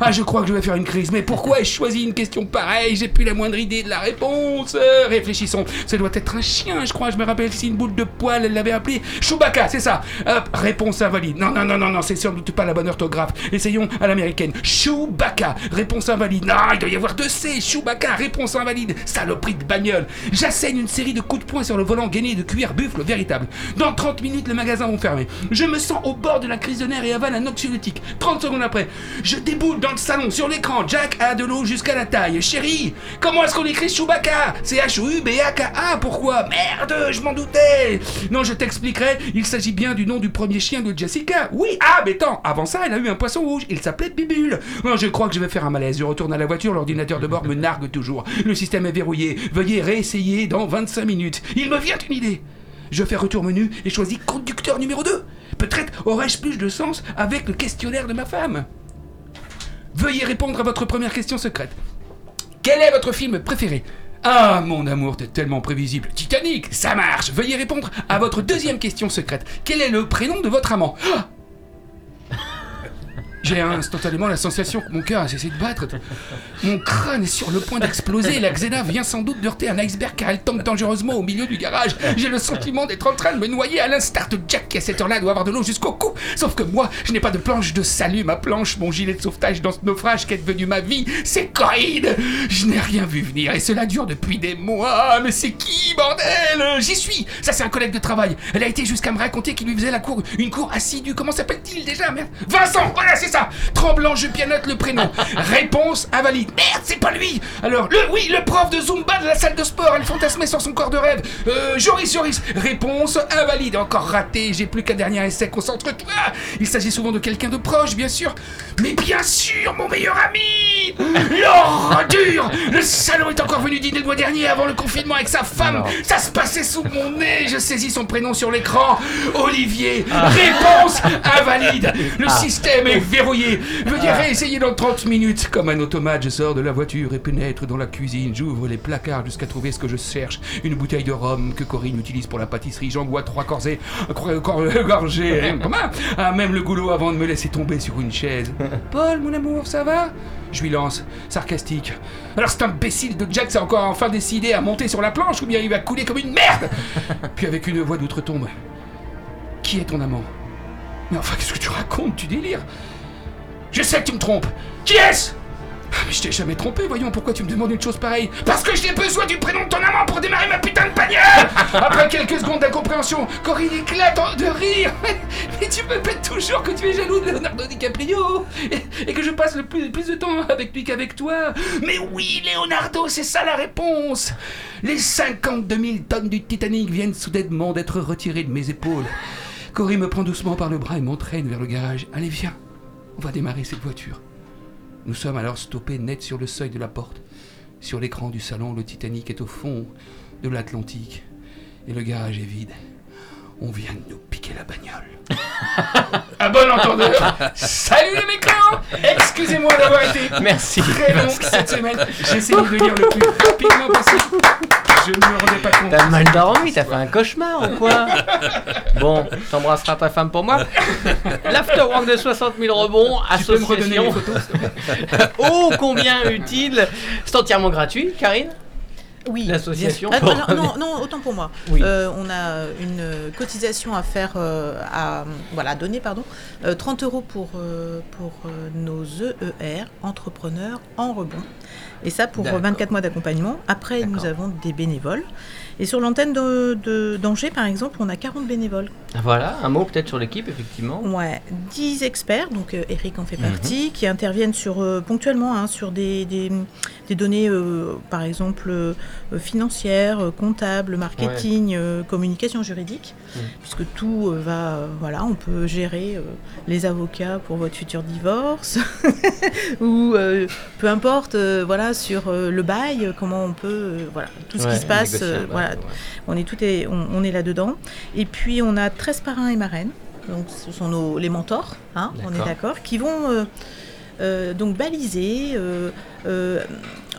Ah, je crois que je vais faire une crise. Mais pourquoi ai-je choisi une question pareille? J'ai plus la moindre idée de la réponse. Euh, réfléchissons. Ça doit être un chien, je crois. Je me rappelle si une boule de poil, elle l'avait appelé Chewbacca, c'est ça. Hop, réponse invalide. Non, non, non, non, non, c'est sans doute pas la bonne orthographe. Essayons à l'américaine. Chewbacca, réponse invalide. Non, il doit y avoir deux C. Chewbacca, réponse invalide. Saloperie de bagnole. J'assène une série de coups de poing sur le volant gainé de cuir buffle véritable. Dans 30 minutes, le magasin vont fermer. Je me sens au bord de la crise de nerfs et avale un anxiolytique. 30 secondes après, je déboule dans le salon. Sur l'écran, Jack a de l'eau jusqu'à la taille. Chérie, comment est-ce qu'on écrit Chewbacca? C'est H-U-B-A-K-A. Pourquoi? Merde, je m'en doutais. Non, je t'expliquerai. Il s'agit bien du nom du premier chien de Jessica. Oui, ah, mais attends, avant ça, elle a eu un poisson rouge. Il s'appelait Bibule. Non, je crois que je vais faire un malaise. Je retourne à la voiture. L'ordinateur de bord me nargue toujours. Le système est verrouillé. Veuillez réessayer dans 25 minutes. Il me vient une idée. Je fais retour menu et choisis conducteur numéro 2. Peut-être aurais-je plus de sens avec le questionnaire de ma femme? Veuillez répondre à votre première question secrète. Quel est votre film préféré? Ah, mon amour, t'es tellement prévisible. Titanic, ça marche. Veuillez répondre à votre deuxième question secrète. Quel est le prénom de votre amant? Ah J'ai instantanément la sensation que mon cœur a cessé de battre. Mon crâne est sur le point d'exploser. La Xena vient sans doute de heurter un iceberg car elle tombe dangereusement au milieu du garage. J'ai le sentiment d'être en train de me noyer à l'instar de Jack qui à cette heure-là doit avoir de l'eau jusqu'au cou. Sauf que moi, je n'ai pas de planche de salut. Ma planche, mon gilet de sauvetage dans ce naufrage qui est devenu ma vie, c'est Corinne. Je n'ai rien vu venir et cela dure depuis des mois. Mais c'est qui, bordel? J'y suis. Ça, c'est un collègue de travail. Elle a été jusqu'à me raconter qu'il lui faisait la cour, une cour assidue. Comment s'appelle-t-il déjà, merde Vincent, voilà, c'est ça. Tremblant, je pianote le prénom. Réponse invalide. Merde, c'est pas lui. Alors, le, oui, le prof de Zumba de la salle de sport. Elle fantasmait sur son corps de rêve. Euh, Joris, Joris. Réponse invalide. Encore raté. J'ai plus qu'un dernier essai. Concentre-toi. Il s'agit souvent de quelqu'un de proche, bien sûr. Mais bien sûr, mon meilleur ami. L'ordure. Le salaud est encore venu dîner le mois dernier avant le confinement avec sa femme. Ça se passait sous mon nez. Je saisis son prénom sur l'écran. Olivier. Réponse invalide. Le système est verrouillé. Veuillez réessayer dans 30 minutes. Comme un automate, je sors de la voiture et pénètre dans la cuisine. J'ouvre les placards jusqu'à trouver ce que je cherche. Une bouteille de rhum que Corinne utilise pour la pâtisserie. J'en bois trois corsets, cor- cor- gorgées. Ah, même le goulot avant de me laisser tomber sur une chaise. Paul, mon amour, ça va? Je lui lance, sarcastique. Alors cet imbécile de Jack s'est encore enfin décidé à monter sur la planche ou bien il va couler comme une merde? Puis avec une voix d'outre-tombe. Qui est ton amant? Mais enfin, qu'est-ce que tu racontes? Tu délires? Je sais que tu me trompes. Qui est-ce? Ah, Mais je t'ai jamais trompé, voyons, pourquoi tu me demandes une chose pareille? Parce que j'ai besoin du prénom de ton amant pour démarrer ma putain de bagnole Après quelques secondes d'incompréhension, Corinne éclate de rire. Mais tu me pètes toujours que tu es jaloux de Leonardo DiCaprio et, et que je passe le plus, plus de temps avec lui qu'avec toi. Mais oui, Leonardo, c'est ça la réponse. Les 52 000 tonnes du Titanic viennent soudainement d'être retirées de mes épaules. Corinne me prend doucement par le bras et m'entraîne vers le garage. Allez, viens, on va démarrer cette voiture. Nous sommes alors stoppés net sur le seuil de la porte. Sur l'écran du salon, le Titanic est au fond de l'Atlantique et le garage est vide. On vient de nous piquer la bagnole. Un bon entendeur Salut les mécréants Excusez-moi d'avoir été Merci. très long cette semaine. J'ai essayé de lire le plus rapidement possible. Je ne me rendais pas compte. T'as mal dormi, t'as fait un cauchemar ou quoi Bon, t'embrasseras ta femme pour moi. L'afterwork de 60 000 rebonds, association. Oh, combien utile C'est entièrement gratuit, Karine? Oui. L'association. Ah, pour- non, non, autant pour moi. Oui. Euh, on a une cotisation à faire, euh, à, voilà, à donner, pardon. Euh, 30 euros pour, euh, pour euh, nos EER, entrepreneurs en rebond. Et ça pour D'accord. 24 mois d'accompagnement. Après, nous avons des bénévoles. Et sur l'antenne de, de- d'Angers, par exemple, on a 40 bénévoles. Voilà, un mot peut-être sur l'équipe, effectivement. Ouais, 10 experts, donc euh, Eric en fait Mhm. partie, qui interviennent sur, euh, ponctuellement hein, sur des, des, des données, euh, par exemple, euh, financières, comptables, marketing, communication juridique, Mhm. puisque tout va, voilà, on peut gérer les avocats pour votre futur divorce, ou peu importe, voilà, sur le bail, comment on peut, voilà, tout ce Ouais, qui se passe, voilà, ouais. on est tout est, on, on est là dedans. Et puis on a 13 parrains et marraines. Donc ce sont nos, les mentors, hein, on est D'accord. qui vont euh, euh, donc baliser, euh,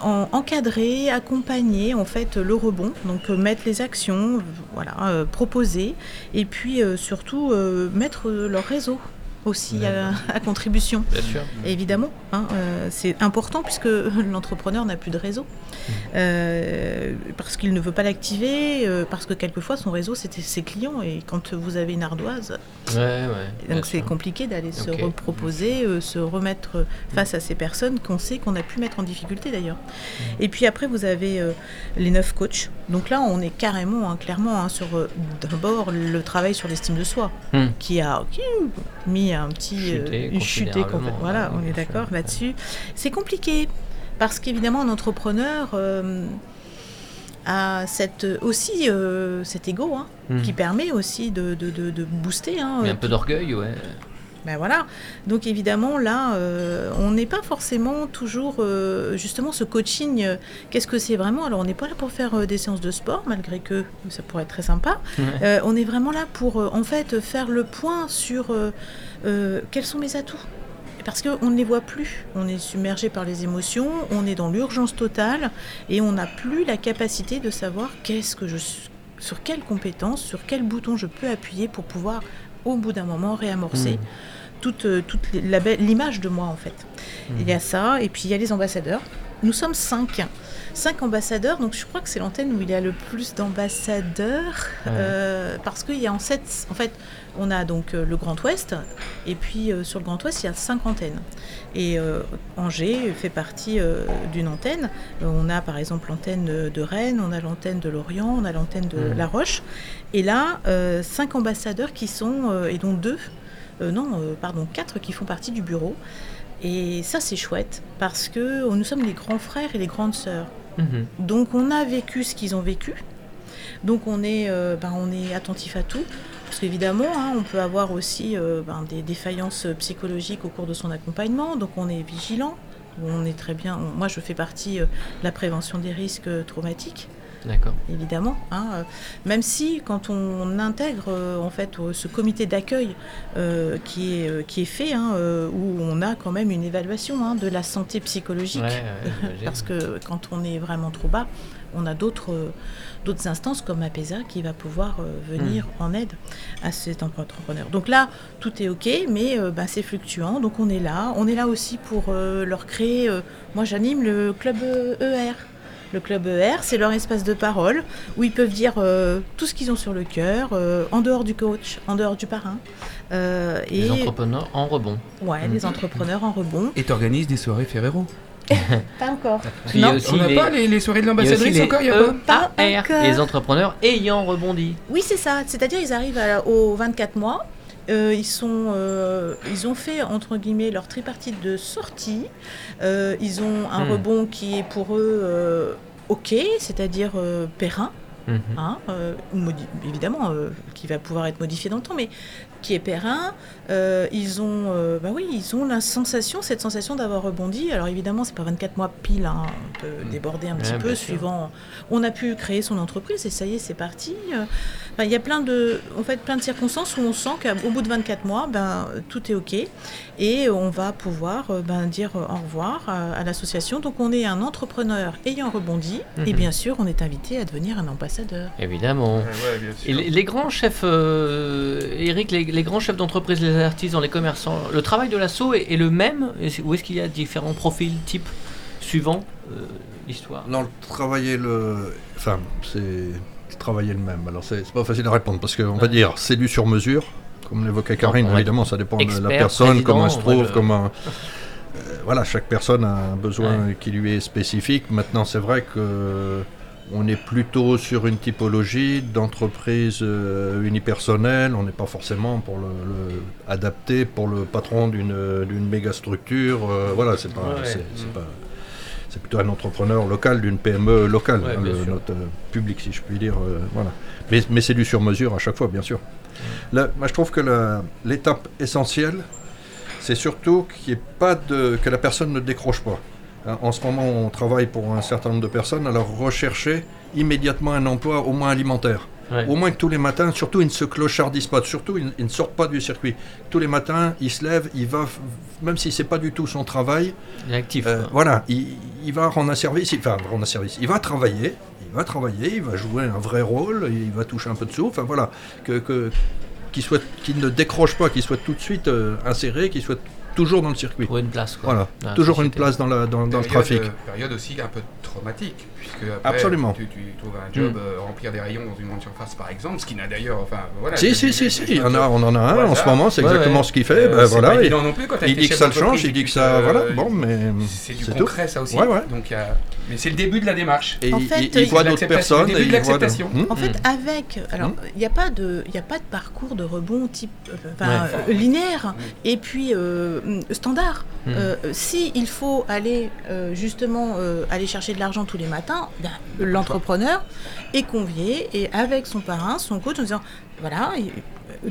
en- encadrer, accompagner en fait le rebond, donc mettre les actions, voilà, proposer, et puis surtout mettre leur réseau aussi à, à contribution. Bien sûr. Évidemment, hein, euh, c'est important puisque l'entrepreneur n'a plus de réseau. Euh, parce qu'il ne veut pas l'activer, euh, parce que quelquefois son réseau c'était ses clients et quand vous avez une ardoise, Ouais, ouais. donc c'est compliqué d'aller se reproposer, se remettre face à ces personnes qu'on sait qu'on a pu mettre en difficulté d'ailleurs. Mm. Et puis après vous avez les neuf coachs. Donc là on est carrément, hein, clairement hein, sur d'abord le travail sur l'estime de soi Hmm. qui a qui a un petit euh, Chuté complète. Voilà, on est d'accord là-dessus. C'est compliqué parce qu'évidemment un entrepreneur euh, a cette aussi euh, cet ego hein, Hmm. qui permet aussi de, de, de- de booster. Hein, Il y a euh, un peu d'orgueil, ouais. Ben voilà. Donc évidemment là, euh, on n'est pas forcément toujours euh, justement ce coaching. euh, Qu'est-ce que c'est vraiment? Alors on n'est pas là pour faire des séances de sport, malgré que ça pourrait être très sympa. Ouais. On est vraiment là pour en fait faire le point sur quels sont mes atouts. Parce qu'on ne les voit plus. On est submergé par les émotions, on est dans l'urgence totale et on n'a plus la capacité de savoir qu'est-ce que je sur quelles compétences, sur quel bouton je peux appuyer pour pouvoir au bout d'un moment réamorcer Hmm. Toute, euh, toute l'image de moi en fait. Il y a ça, et puis il y a les ambassadeurs. Nous sommes cinq. Cinq ambassadeurs, donc je crois que c'est l'antenne où il y a le plus d'ambassadeurs, Ouais. euh, parce qu'il y a en, sept, en fait, on a donc euh, le Grand Ouest, et puis euh, sur le Grand Ouest, il y a cinq antennes. Et euh, Angers fait partie d'une antenne. On a par exemple l'antenne de, Rennes, on a l'antenne de Lorient, on a l'antenne de Mhm. La Roche. Et là, cinq ambassadeurs qui sont, et dont deux, non, euh, pardon, quatre qui font partie du bureau. Et ça, c'est chouette, parce que euh, nous sommes les grands frères et les grandes sœurs. Mhm. Donc on a vécu ce qu'ils ont vécu. Donc on est, euh, ben, on est attentif à tout. Parce qu'évidemment, hein, on peut avoir aussi euh, ben, des défaillances psychologiques au cours de son accompagnement. Donc on est vigilant. On est très bien. on- moi, je fais partie euh, de la prévention des risques traumatiques. Évidemment. hein, euh, même si quand on intègre euh, en fait euh, ce comité d'accueil qui, est, qui est fait, hein, où on a quand même une évaluation hein, de la santé psychologique, Ouais, parce que quand on est vraiment trop bas, on a d'autres d'autres instances comme APESA qui va pouvoir venir Hmm. en aide à cet entrepreneur. Donc là, tout est OK, mais euh, ben, c'est fluctuant. Donc on est là. On est là aussi pour euh, leur créer... euh, moi, j'anime le club ER. Le club ER, c'est leur espace de parole où ils peuvent dire euh, tout ce qu'ils ont sur le cœur, euh, en dehors du coach, en dehors du parrain. Euh, et Les entrepreneurs en rebond. ouais, les entrepreneurs en rebond. Et t'organises des soirées Ferrero. Pas encore. Non. aussi On n'a les- pas les, les soirées de il y a aussi l'ambassadrice les encore, il y a pas Pas EAR, encore. les entrepreneurs ayant rebondi. Oui, c'est ça. C'est-à-dire, ils arrivent à- aux 24 mois. Euh, ils, sont, euh, ils ont fait, entre guillemets, leur tripartite de sortie. Euh, ils ont un Hmm. rebond qui est pour eux OK, c'est-à-dire périn. Hein, ou modi- évidemment, qui va pouvoir être modifié dans le temps, mais qui est périn. Euh, ils ont, euh, bah oui, ils ont la sensation, cette sensation d'avoir rebondi. Alors évidemment, c'est pas 24 mois pile, hein, on peut Mm. déborder un petit peu sûr. suivant. On a pu créer son entreprise et ça y est, c'est parti. Euh, enfin, Il y a plein de, en fait, plein de circonstances où on sent qu'au bout de 24 mois, ben, tout est OK et on va pouvoir euh, ben, dire au revoir à, à l'association. Donc on est un entrepreneur ayant rebondi et Mhm. bien sûr, on est invité à devenir un ambassadeur. Évidemment. Et les, les grands chefs, euh, Eric, les, les grands chefs d'entreprise, les artisans, les commerçants, le travail de l'assaut est, est le même? Ou est-ce qu'il y a différents profils, types, suivant euh, l'histoire? Non, le travailler le. Enfin, c'est travailler le même. Alors, c'est pas facile à répondre parce qu'on va dire c'est du sur mesure, comme l'évoquait Karine. évidemment, ça dépend de la personne, comment elle se trouve, comment. euh, voilà, chaque personne a un besoin qui lui est spécifique. Maintenant, c'est vrai que on est plutôt sur une typologie d'entreprise euh, unipersonnelle. On n'est pas forcément pour le, le- adapté pour le patron d'une méga structure. euh, voilà, c'est pas, Ouais, ouais. c'est- c'est pas- c'est plutôt un entrepreneur local d'une PME locale, Ouais, hein, le- notre euh, public, si je puis dire. euh, voilà. Mais, mais c'est du sur-mesure à chaque fois, bien sûr. Là, moi, je trouve que l'étape essentielle, c'est surtout qu'il ait pas de, que la personne ne décroche pas. Hein, En ce moment, on travaille pour un certain nombre de personnes, alors rechercher immédiatement un emploi, au moins alimentaire. Ouais. Au moins que tous les matins, surtout, ils ne se clochardisent pas, surtout, ils, ils ne sortent pas du circuit. Tous les matins, il se lève, il va, même si c'est pas du tout son travail, Il est actif. euh, voilà, il, il va rendre un service, il- enfin rendre un service, il va travailler, il va travailler, il va jouer un vrai rôle, il va toucher un peu de sous, enfin voilà, que, que- qu'il soit, qu'il ne décroche pas, qu'il soit tout de suite euh, inséré, qu'il soit toujours dans le circuit. Trouver une place. Quoi. Voilà, toujours une place dans, la, dans, dans le trafic. euh, période aussi un peu traumatique, puisque après, Absolument. Tu, tu trouves un job, Mm. euh, remplir des rayons dans une grande surface par exemple, ce qui n'a d'ailleurs, enfin voilà. Si, si, si, si, je- il y en a, on en a un Voilà. en ce moment, c'est Ouais, exactement ouais. ce qu'il fait, Euh, ben voilà, pas il, évident non plus quand il dit que ça le change, il dit que ça, euh, voilà, bon, mais C'est du c'est tout. concret ça aussi. Ouais, ouais. Donc, a- Mais c'est le début de la démarche. Et En il- fait, il, il- voit d'autres personnes, le début et de il voit de- l'acceptation. Hmm? En fait, avec, alors, Hmm. il n'y a pas de, il y a pas de parcours de rebond type, euh, euh, linéaire et puis euh, standard. Hmm. Euh, si il faut aller euh, justement euh, aller chercher de l'argent tous les matins, l'entrepreneur est convié et avec son parrain, son coach, en disant voilà.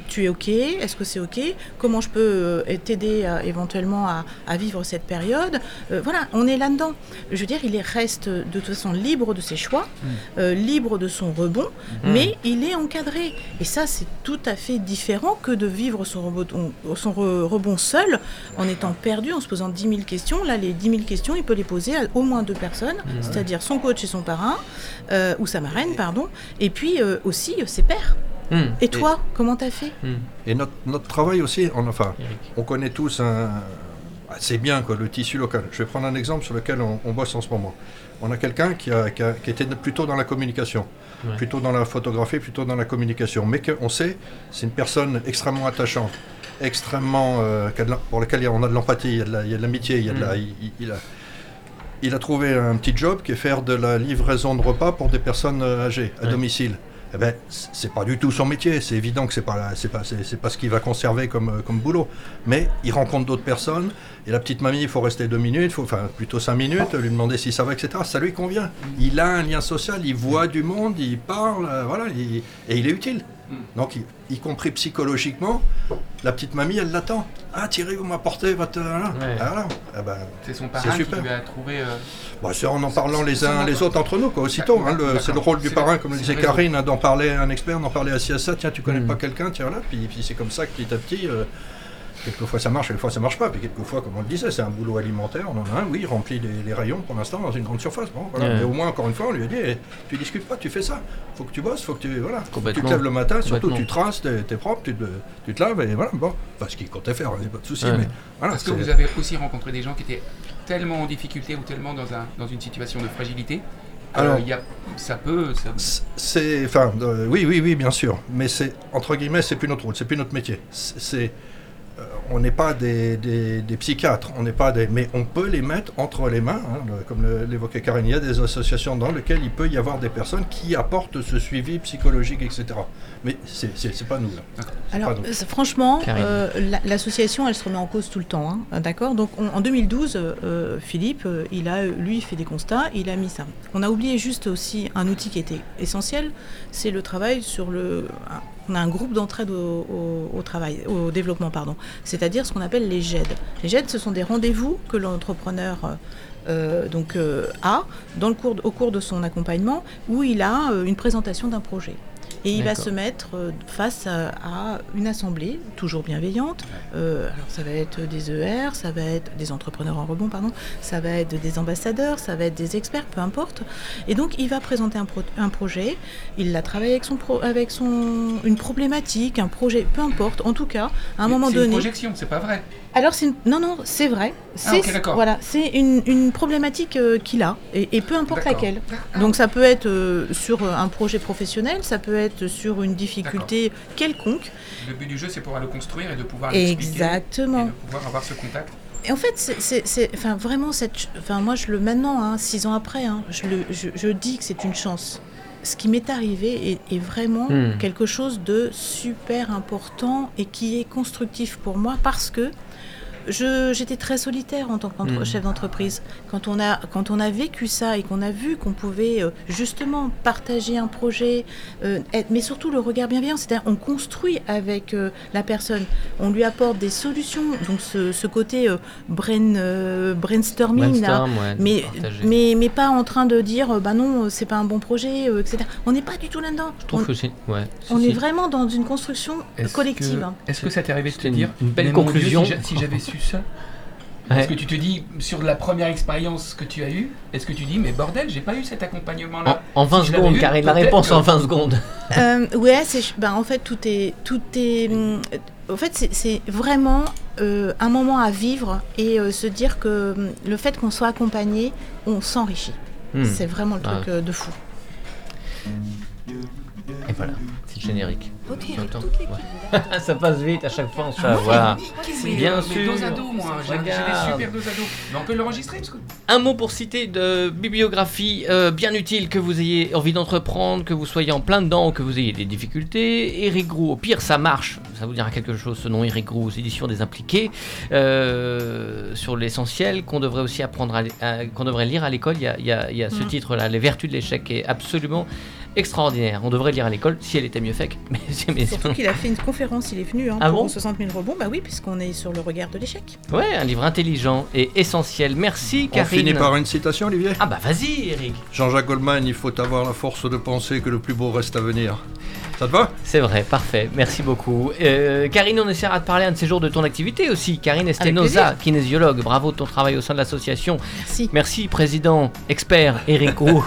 Tu es OK Est-ce que c'est OK Comment je peux euh, t'aider à- éventuellement à, à vivre cette période Euh, Voilà, on est là-dedans. Je veux dire, il est- reste de toute façon libre de ses choix, euh, libre de son rebond, Mm. mais il est encadré. Et ça, c'est tout à fait différent que de vivre son rebond, son re- rebond seul, en étant perdu, en se posant 10 000 questions. Là, les 10 000 questions, il peut les poser à au moins deux personnes, c'est-à-dire son coach et son parrain, euh, ou sa marraine, pardon, et puis euh, aussi euh, ses pairs. Hmm. Et toi, comment t'as fait? Hmm. Et notre, notre travail aussi, on, enfin, Eric. on connaît tous un. C'est bien quoi, le tissu local. Je vais prendre un exemple sur lequel on, on bosse en ce moment. On a quelqu'un qui, a, qui, a- qui était plutôt dans la communication, Ouais. plutôt dans la photographie, plutôt dans la communication. Mais qu'on sait, c'est une personne extrêmement attachante, extrêmement. euh, pour laquelle on a de l'empathie, il y a de la- il y a de l'amitié, il, y a de la- il, il- il a, il a trouvé un petit job qui est faire de la livraison de repas pour des personnes euh, âgées à Ouais. domicile. Eh ben, c'est pas du tout son métier. C'est évident que c'est pas, c'est pas, c'est, pas ce qu'il va conserver comme, euh, comme boulot. Mais il rencontre d'autres personnes. Et la petite mamie, il faut rester deux minutes, faut, enfin plutôt cinq minutes, lui demander si ça va, etc. Ça lui convient. Il a un lien social, il voit du monde, il parle, euh, voilà, il- et il est utile. Donc, y, y compris psychologiquement, la petite mamie, elle l'attend. Ah, Thierry, vous m'apportez votre. Voilà. Ouais. Ah, voilà. Ah ben, C'est son parrain qui super. lui a trouvé. euh, Bah, c'est en en parlant les uns les autres entre nous, quoi, aussitôt. hein, c'est le rôle du parrain, comme le disait. Karine, hein, d'en parler à un expert, d'en parler assis à ça. Tiens, tu connais Mm. pas quelqu'un, tiens là. Puis, puis c'est comme ça que petit à petit, euh, quelquefois ça marche, quelquefois ça marche pas. Puis quelquefois, comme on le disait, c'est un boulot alimentaire. On en a un, oui, il remplit les, les rayons pour l'instant dans une grande surface. Bon, voilà. Ouais. Mais au moins, encore une fois, on lui a dit, eh, tu discutes pas, tu fais ça. Faut que tu bosses, faut que tu. Voilà. Faut que tu te lèves le matin, surtout tu traces, t'es es propre, tu te, tu te laves et voilà. Bon, enfin, ce qu'il comptait faire, il n'y a pas de souci. Ouais. Mais voilà. Parce que vous avez aussi rencontré des gens qui étaient tellement en difficulté ou tellement dans, un, dans une situation de fragilité. que Alors- il y a, ça peut. ça- C'est, enfin, euh, oui, oui, oui, bien sûr, mais c'est entre guillemets, c'est plus notre rôle, c'est plus notre métier. C'est, euh, on n'est pas des, des- des psychiatres, on n'est pas des, mais on peut les mettre entre les mains, hein, le- comme l'évoquait Karine. Il y a des associations dans lesquelles il peut y avoir des personnes qui apportent ce suivi psychologique, etc. Mais c'est, c'est, c'est pas nous. Là. Alors, euh, franchement, euh, la- l'association, elle se remet en cause tout le temps. hein, D'accord? Donc, on- en 2012, euh, Philippe, euh, il a, lui, fait des constats, il a mis ça. On a oublié juste aussi un outil qui était essentiel, c'est le travail sur le. On a un groupe d'entraide au, travail, au développement. C'est-à-dire ce qu'on appelle les GED. Les GED, ce sont des rendez-vous que l'entrepreneur euh, euh, euh, a au cours de son accompagnement, où il a une présentation d'un projet. Et il va se mettre euh, face à, à une assemblée, toujours bienveillante. Euh, alors ça va être des ER, ça va être des entrepreneurs en rebond, pardon, ça va être des ambassadeurs, ça va être des experts, peu importe. Et donc il va présenter un, pro- un projet, il l'a travaillé avec, son pro- avec son, une problématique, un projet, peu importe. En tout cas, à un moment c'est donné. une projection, c'est pas vrai. Alors c'est une- non non c'est vrai c'est ok, d'accord. voilà c'est une, une problématique euh, qu'il a et, et peu importe laquelle. Ah, Donc ça peut être euh, sur euh, un projet professionnel, ça peut être sur une difficulté quelconque. Le but du jeu, c'est pouvoir le construire et de pouvoir l'expliquer. Exactement. Et de pouvoir avoir ce contact. Et en fait, c'est- c'est, c'est- enfin, vraiment, cette, enfin, moi, je le maintenant, hein, six ans après, hein, je, le, je, je dis que c'est une chance. Ce qui m'est arrivé est, est vraiment Hmm. quelque chose de super important et qui est constructif pour moi parce que j'étais très solitaire en tant que Hmm. chef d'entreprise. Quand on, a, quand on a vécu ça et qu'on a vu qu'on pouvait euh, justement partager un projet, euh, être- mais surtout le regard bienveillant, c'est-à-dire on construit avec euh, la personne, on lui apporte des solutions. Donc ce, ce côté euh, brain, euh, brainstorming, là, Brainstorm, ouais, mais, mais, mais pas en train de dire euh, bah non, c'est pas un bon projet, euh, etc. On n'est pas du tout là-dedans. Je trouve on, que c'est. Ouais. on si, est vraiment dans une construction Est-ce collective. que- hein. Est-ce que ça t'est arrivé de te dire une belle Dieu, conclusion. si j'a- si j'avais su ça Ouais. Est-ce que tu te dis, sur la première expérience que tu as eue, est-ce que tu dis, mais bordel, j'ai pas eu cet accompagnement-là? En, en 20 Si je l'avais secondes, Karine, la réponse que- en 20 secondes. Euh, ouais, c'est, ben, en fait, tout est, tout est, hum, en fait, c'est, c'est vraiment euh, un moment à vivre et euh, se dire que hum, le fait qu'on soit accompagné, on s'enrichit. Hmm. C'est vraiment le Ah. truc euh, de fou. Et voilà, c'est le générique. Toute l'équipe. Ouais. Ça passe vite à chaque fois, on se fait Ah, avoir. Bien sûr. Mais dos à dos, moi, j'ai des super dos à dos. Mais on peut l'enregistrer parce que. Un mot pour citer de bibliographie euh, bien utile que vous ayez envie d'entreprendre, que vous soyez en plein dedans, que vous ayez des difficultés. Eric Grou, au pire ça marche, ça vous dira quelque chose ce nom Eric Grou aux éditions des impliqués, euh, sur l'essentiel qu'on devrait aussi apprendre, à, à- qu'on devrait lire à l'école. Il y a, il y a- il y a ce Mm. titre-là, Les Vertus de l'échec, qui est absolument extraordinaire. On devrait lire à l'école si elle était mieux faite. Mais, Surtout qu'il a fait une conférence, il est venu hein, Ah pour bon 60 000 rebonds. Bah oui, puisqu'on est sur le regard de l'échec. ouais, un livre intelligent et essentiel. Merci On Karine. finit par une citation, Olivier Ah bah vas-y Eric. Jean-Jacques Goldman, il faut avoir la force de penser que le plus beau reste à venir. Ça te va C'est vrai, parfait. Merci beaucoup. Euh, Karine, on essaiera de parler un de ces jours de ton activité aussi. Karine Estenosa, kinésiologue. Bravo de ton travail au sein de l'association. Merci. Merci, président, expert, Erico,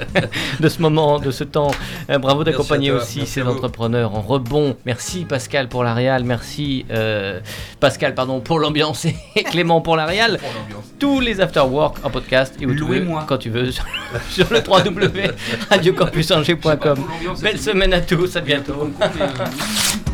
de ce moment, de ce temps. Euh, bravo d'accompagner aussi Merci ces entrepreneurs en rebond. Merci, Pascal, pour la réal. Merci, euh, Pascal, pardon, pour l'ambiance et Clément pour la réal. Pour l'ambiance. Tous les afterwork en podcast et où tu veux, Louez-moi. quand tu veux, sur, sur le www.radiocampusangers.com. Belle semaine à tous, à bientôt. Bientôt.